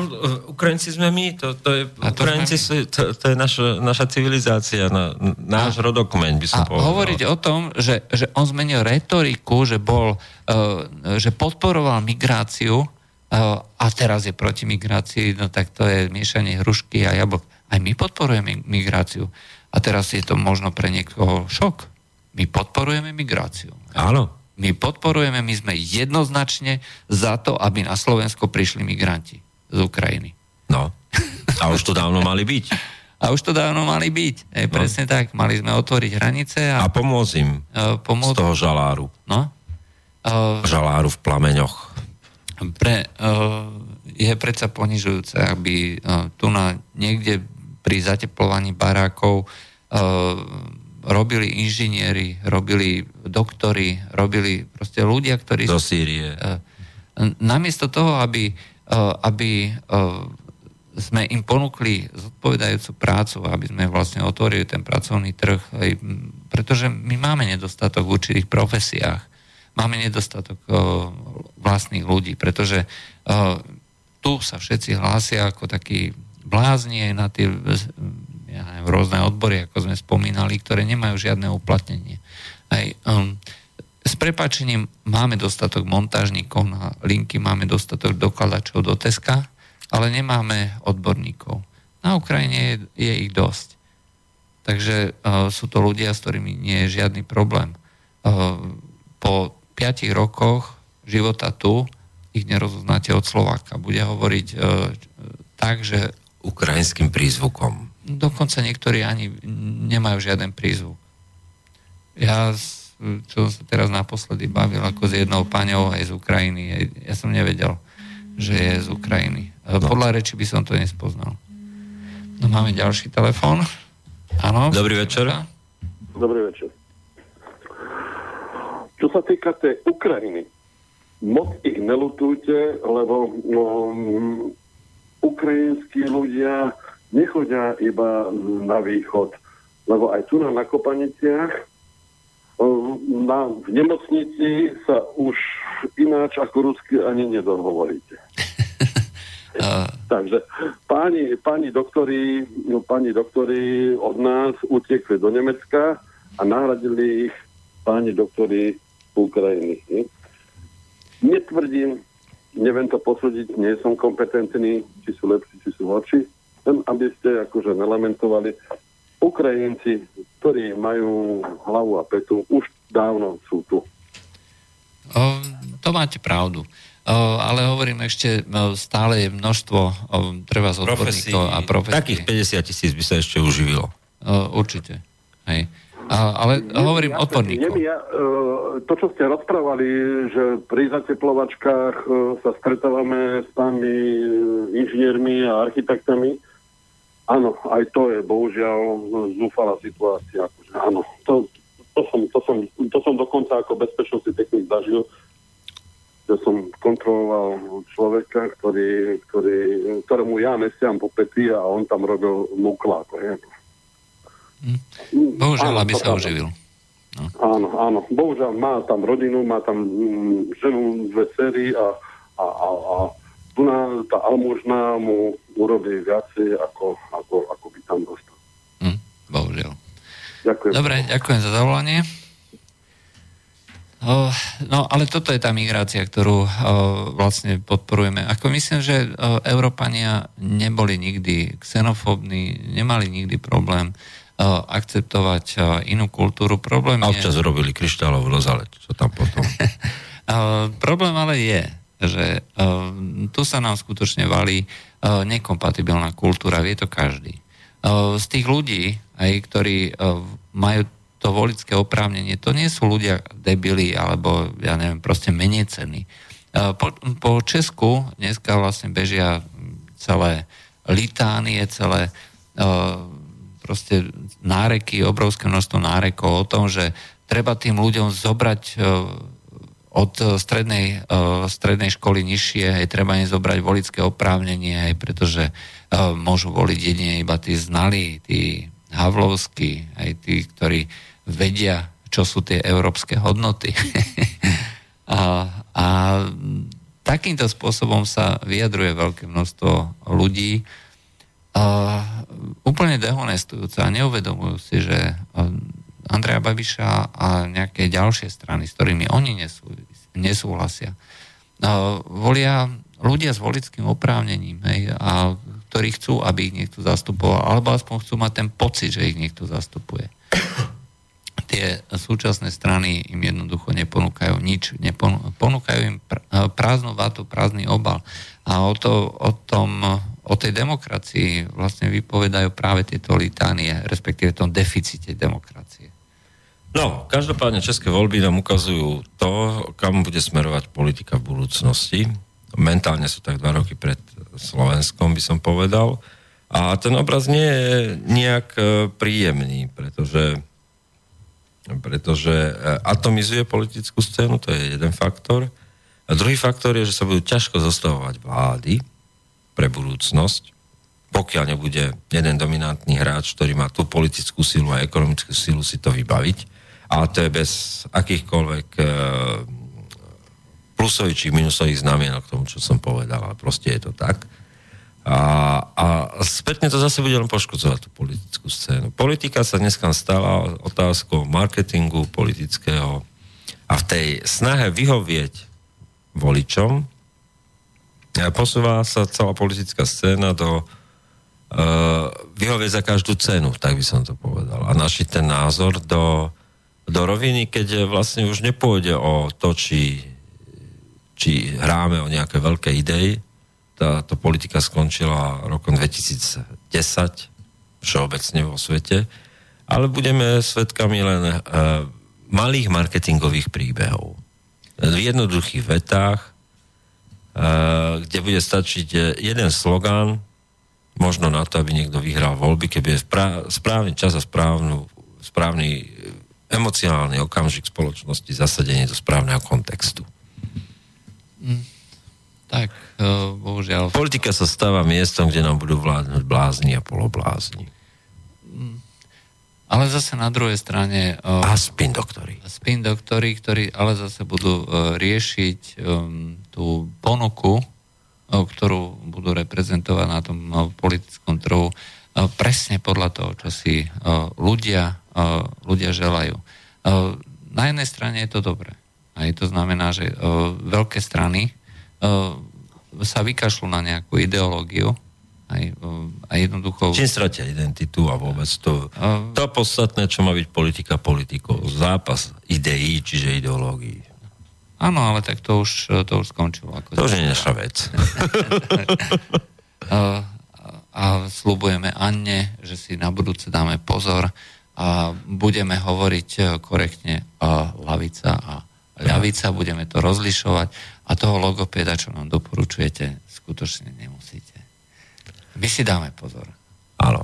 Ukrajinci sme my, to, to je, Ukrajinci sú, to, to je naša, naša civilizácia, na, náš a, rodokmeň by som a povedal. hovoriť o tom, že, že on zmenil retoriku, že bol, že podporoval migráciu a teraz je proti migrácii, no tak to je miešanie hrušky a jablok. Aj my podporujeme migráciu. A teraz je to možno pre niekoho šok. My podporujeme migráciu. Áno. My podporujeme, my sme jednoznačne za to, aby na Slovensko prišli migranti z Ukrajiny. No. A už to dávno mali byť. A už to dávno mali byť. Ej, no. presne tak. Mali sme otvoriť hranice. A, a pomôcť im uh, pomôcť... z toho žaláru. No. Uh, žaláru v plameňoch. Pre, uh, je predsa ponižujúce, aby uh, tu na niekde pri zateplovaní barákov Eh, robili inžinieri, robili doktory, robili proste ľudia, ktorí... Do Sýrie. Eh, namiesto toho, aby, eh, aby sme im ponúkli zodpovedajúcu prácu, aby sme vlastne otvorili ten pracovný trh, pretože my máme nedostatok v určitých profesiách, máme nedostatok vlastných ľudí, pretože tu sa všetci hlásia ako takí blázni na tie ja neviem, rôzne odbory, ako sme spomínali, ktoré nemajú žiadne uplatnenie. Aj, um, s prepačením máme dostatok montážnikov na linky, máme dostatok dokladačov do Teska, ale nemáme odborníkov. Na Ukrajine je, je ich dosť. Takže uh, sú to ľudia, s ktorými nie je žiadny problém. Uh, po piatich rokoch života tu ich nerozoznáte od Slováka. Bude hovoriť uh, tak, že... Ukrajinským prízvukom. Dokonca niektorí ani nemajú žiaden prízvuk. Ja som sa teraz naposledy bavil ako s jednou paňou aj z Ukrajiny. Ja som nevedel, že je z Ukrajiny. No. Podľa reči by som to nespoznal. No máme ďalší telefón. Áno. Dobrý večer. Dobrý večer. Čo sa týka tej Ukrajiny, moc ich nelutujte, lebo no, ukrajinskí ľudia nechodia iba na východ, lebo aj tu na Nakopaniciach na, v nemocnici sa už ináč ako rusky ani nedohovoríte. Takže páni, páni, doktori, no, páni doktori od nás utekli do Nemecka a nahradili ich páni doktori Ukrajiny. Netvrdím, neviem to posúdiť, nie som kompetentný, či sú lepší, či sú horší, len aby ste akože nelamentovali. Ukrajinci, ktorí majú hlavu a petu, už dávno sú tu. O, to máte pravdu ale hovorím ešte, stále je množstvo treba z odborníkov a profesí. Takých 50 tisíc by sa ešte uživilo. Určite. Hej. A, ale nie, hovorím ja, odborníkov. Ja, to, čo ste rozprávali, že pri zateplovačkách sa stretávame s tými inžiniermi a architektami, áno, aj to je bohužiaľ zúfalá situácia. Akože, áno, to, to, som, to, som, to som dokonca ako bezpečnostný technik zažil, že som kontroloval človeka, ktorý, ktorý, ktorému ja nesiam po pety a on tam robil muklák. Hm. Bohužiaľ, áno, aby sa oživil. No. Áno, áno. Bohužiaľ, má tam rodinu, má tam mm, ženu, dve cery a, a, a, a tu na, tá almužná mu urobí viacej, ako, ako, ako by tam dostal. Hm, bohužiaľ. Ďakujem. Dobre, ďakujem za zavolanie. No, ale toto je tá migrácia, ktorú vlastne podporujeme. Ako myslím, že Európania neboli nikdy xenofóbni, nemali nikdy problém akceptovať inú kultúru. Problém a občas je... robili kryštálovú rozale, čo tam potom. problém ale je, že tu sa nám skutočne valí nekompatibilná kultúra, vie to každý. Z tých ľudí, aj, ktorí majú to volické oprávnenie, to nie sú ľudia debili alebo, ja neviem, proste menej ceny. Po, po Česku dneska vlastne bežia celé litánie, celé proste náreky, obrovské množstvo nárekov o tom, že treba tým ľuďom zobrať od strednej, strednej školy nižšie, aj treba im zobrať volické oprávnenie, aj pretože môžu voliť jedine iba tí znali, tí havlovskí, aj tí, ktorí vedia, čo sú tie európske hodnoty. a, a takýmto spôsobom sa vyjadruje veľké množstvo ľudí, a úplne dehonestujúce a neuvedomujú si, že Andreja Babiša a nejaké ďalšie strany, s ktorými oni nesú, nesúhlasia, volia ľudia s volickým oprávnením, hej, a ktorí chcú, aby ich niekto zastupoval, alebo aspoň chcú mať ten pocit, že ich niekto zastupuje tie súčasné strany im jednoducho neponúkajú nič, ponúkajú im prázdnu vatu, prázdny obal. A o, to, o, tom, o tej demokracii vlastne vypovedajú práve tieto litánie, respektíve tom deficite demokracie. No, každopádne české voľby nám ukazujú to, kam bude smerovať politika v budúcnosti. Mentálne sú tak dva roky pred Slovenskom, by som povedal. A ten obraz nie je nejak e, príjemný, pretože pretože e, atomizuje politickú scénu, to je jeden faktor. A druhý faktor je, že sa budú ťažko zostavovať vlády pre budúcnosť, pokiaľ nebude jeden dominantný hráč, ktorý má tú politickú silu a ekonomickú silu si to vybaviť. A to je bez akýchkoľvek e, plusových či minusových znamienok k tomu, čo som povedal, ale proste je to tak. A, a spätne to zase bude len poškodzovať tú politickú scénu. Politika sa dneska stala otázkou marketingu politického a v tej snahe vyhovieť voličom posúva sa celá politická scéna do vyhovieť za každú cenu, tak by som to povedal. A našiť ten názor do, do roviny, keď vlastne už nepôjde o to, či, či hráme o nejaké veľké idei. Táto politika skončila rokom 2010 všeobecne vo svete, ale budeme svetkami len uh, malých marketingových príbehov. V jednoduchých vetách, uh, kde bude stačiť jeden slogán, možno na to, aby niekto vyhral voľby, keby je správny čas a správnu, správny emocionálny okamžik spoločnosti zasadenie do správneho kontextu. Mm, tak, uh, bohužiaľ. Politika sa stáva miestom, kde nám budú vládnuť blázni a poloblázni. Ale zase na druhej strane... Uh, a spin doktory. Spin doktory, ktorí ale zase budú uh, riešiť um, tú ponuku, ktorú budú reprezentovať na tom politickom trhu presne podľa toho, čo si uh, ľudia, uh, ľudia želajú. Na jednej strane je to dobré. Aj to znamená, že veľké strany sa vykašľú na nejakú ideológiu, aj, aj jednoducho... Čím stratia identitu a vôbec to, to podstatné, čo má byť politika politikov. Zápas ideí, čiže ideológií. Áno, ale tak to už, to už skončilo. Ako to už je naša vec. a, slúbujeme Anne, že si na budúce dáme pozor a budeme hovoriť e, korektne a lavica a ľavica, budeme to rozlišovať a toho logopéda, čo nám doporučujete, skutočne nemusíte. My si dáme pozor. Áno.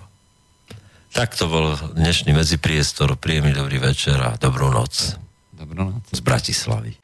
Tak to bol dnešný medzipriestor. Príjemný dobrý večer a dobrú noc. Dobrú noc. Z Bratislavy.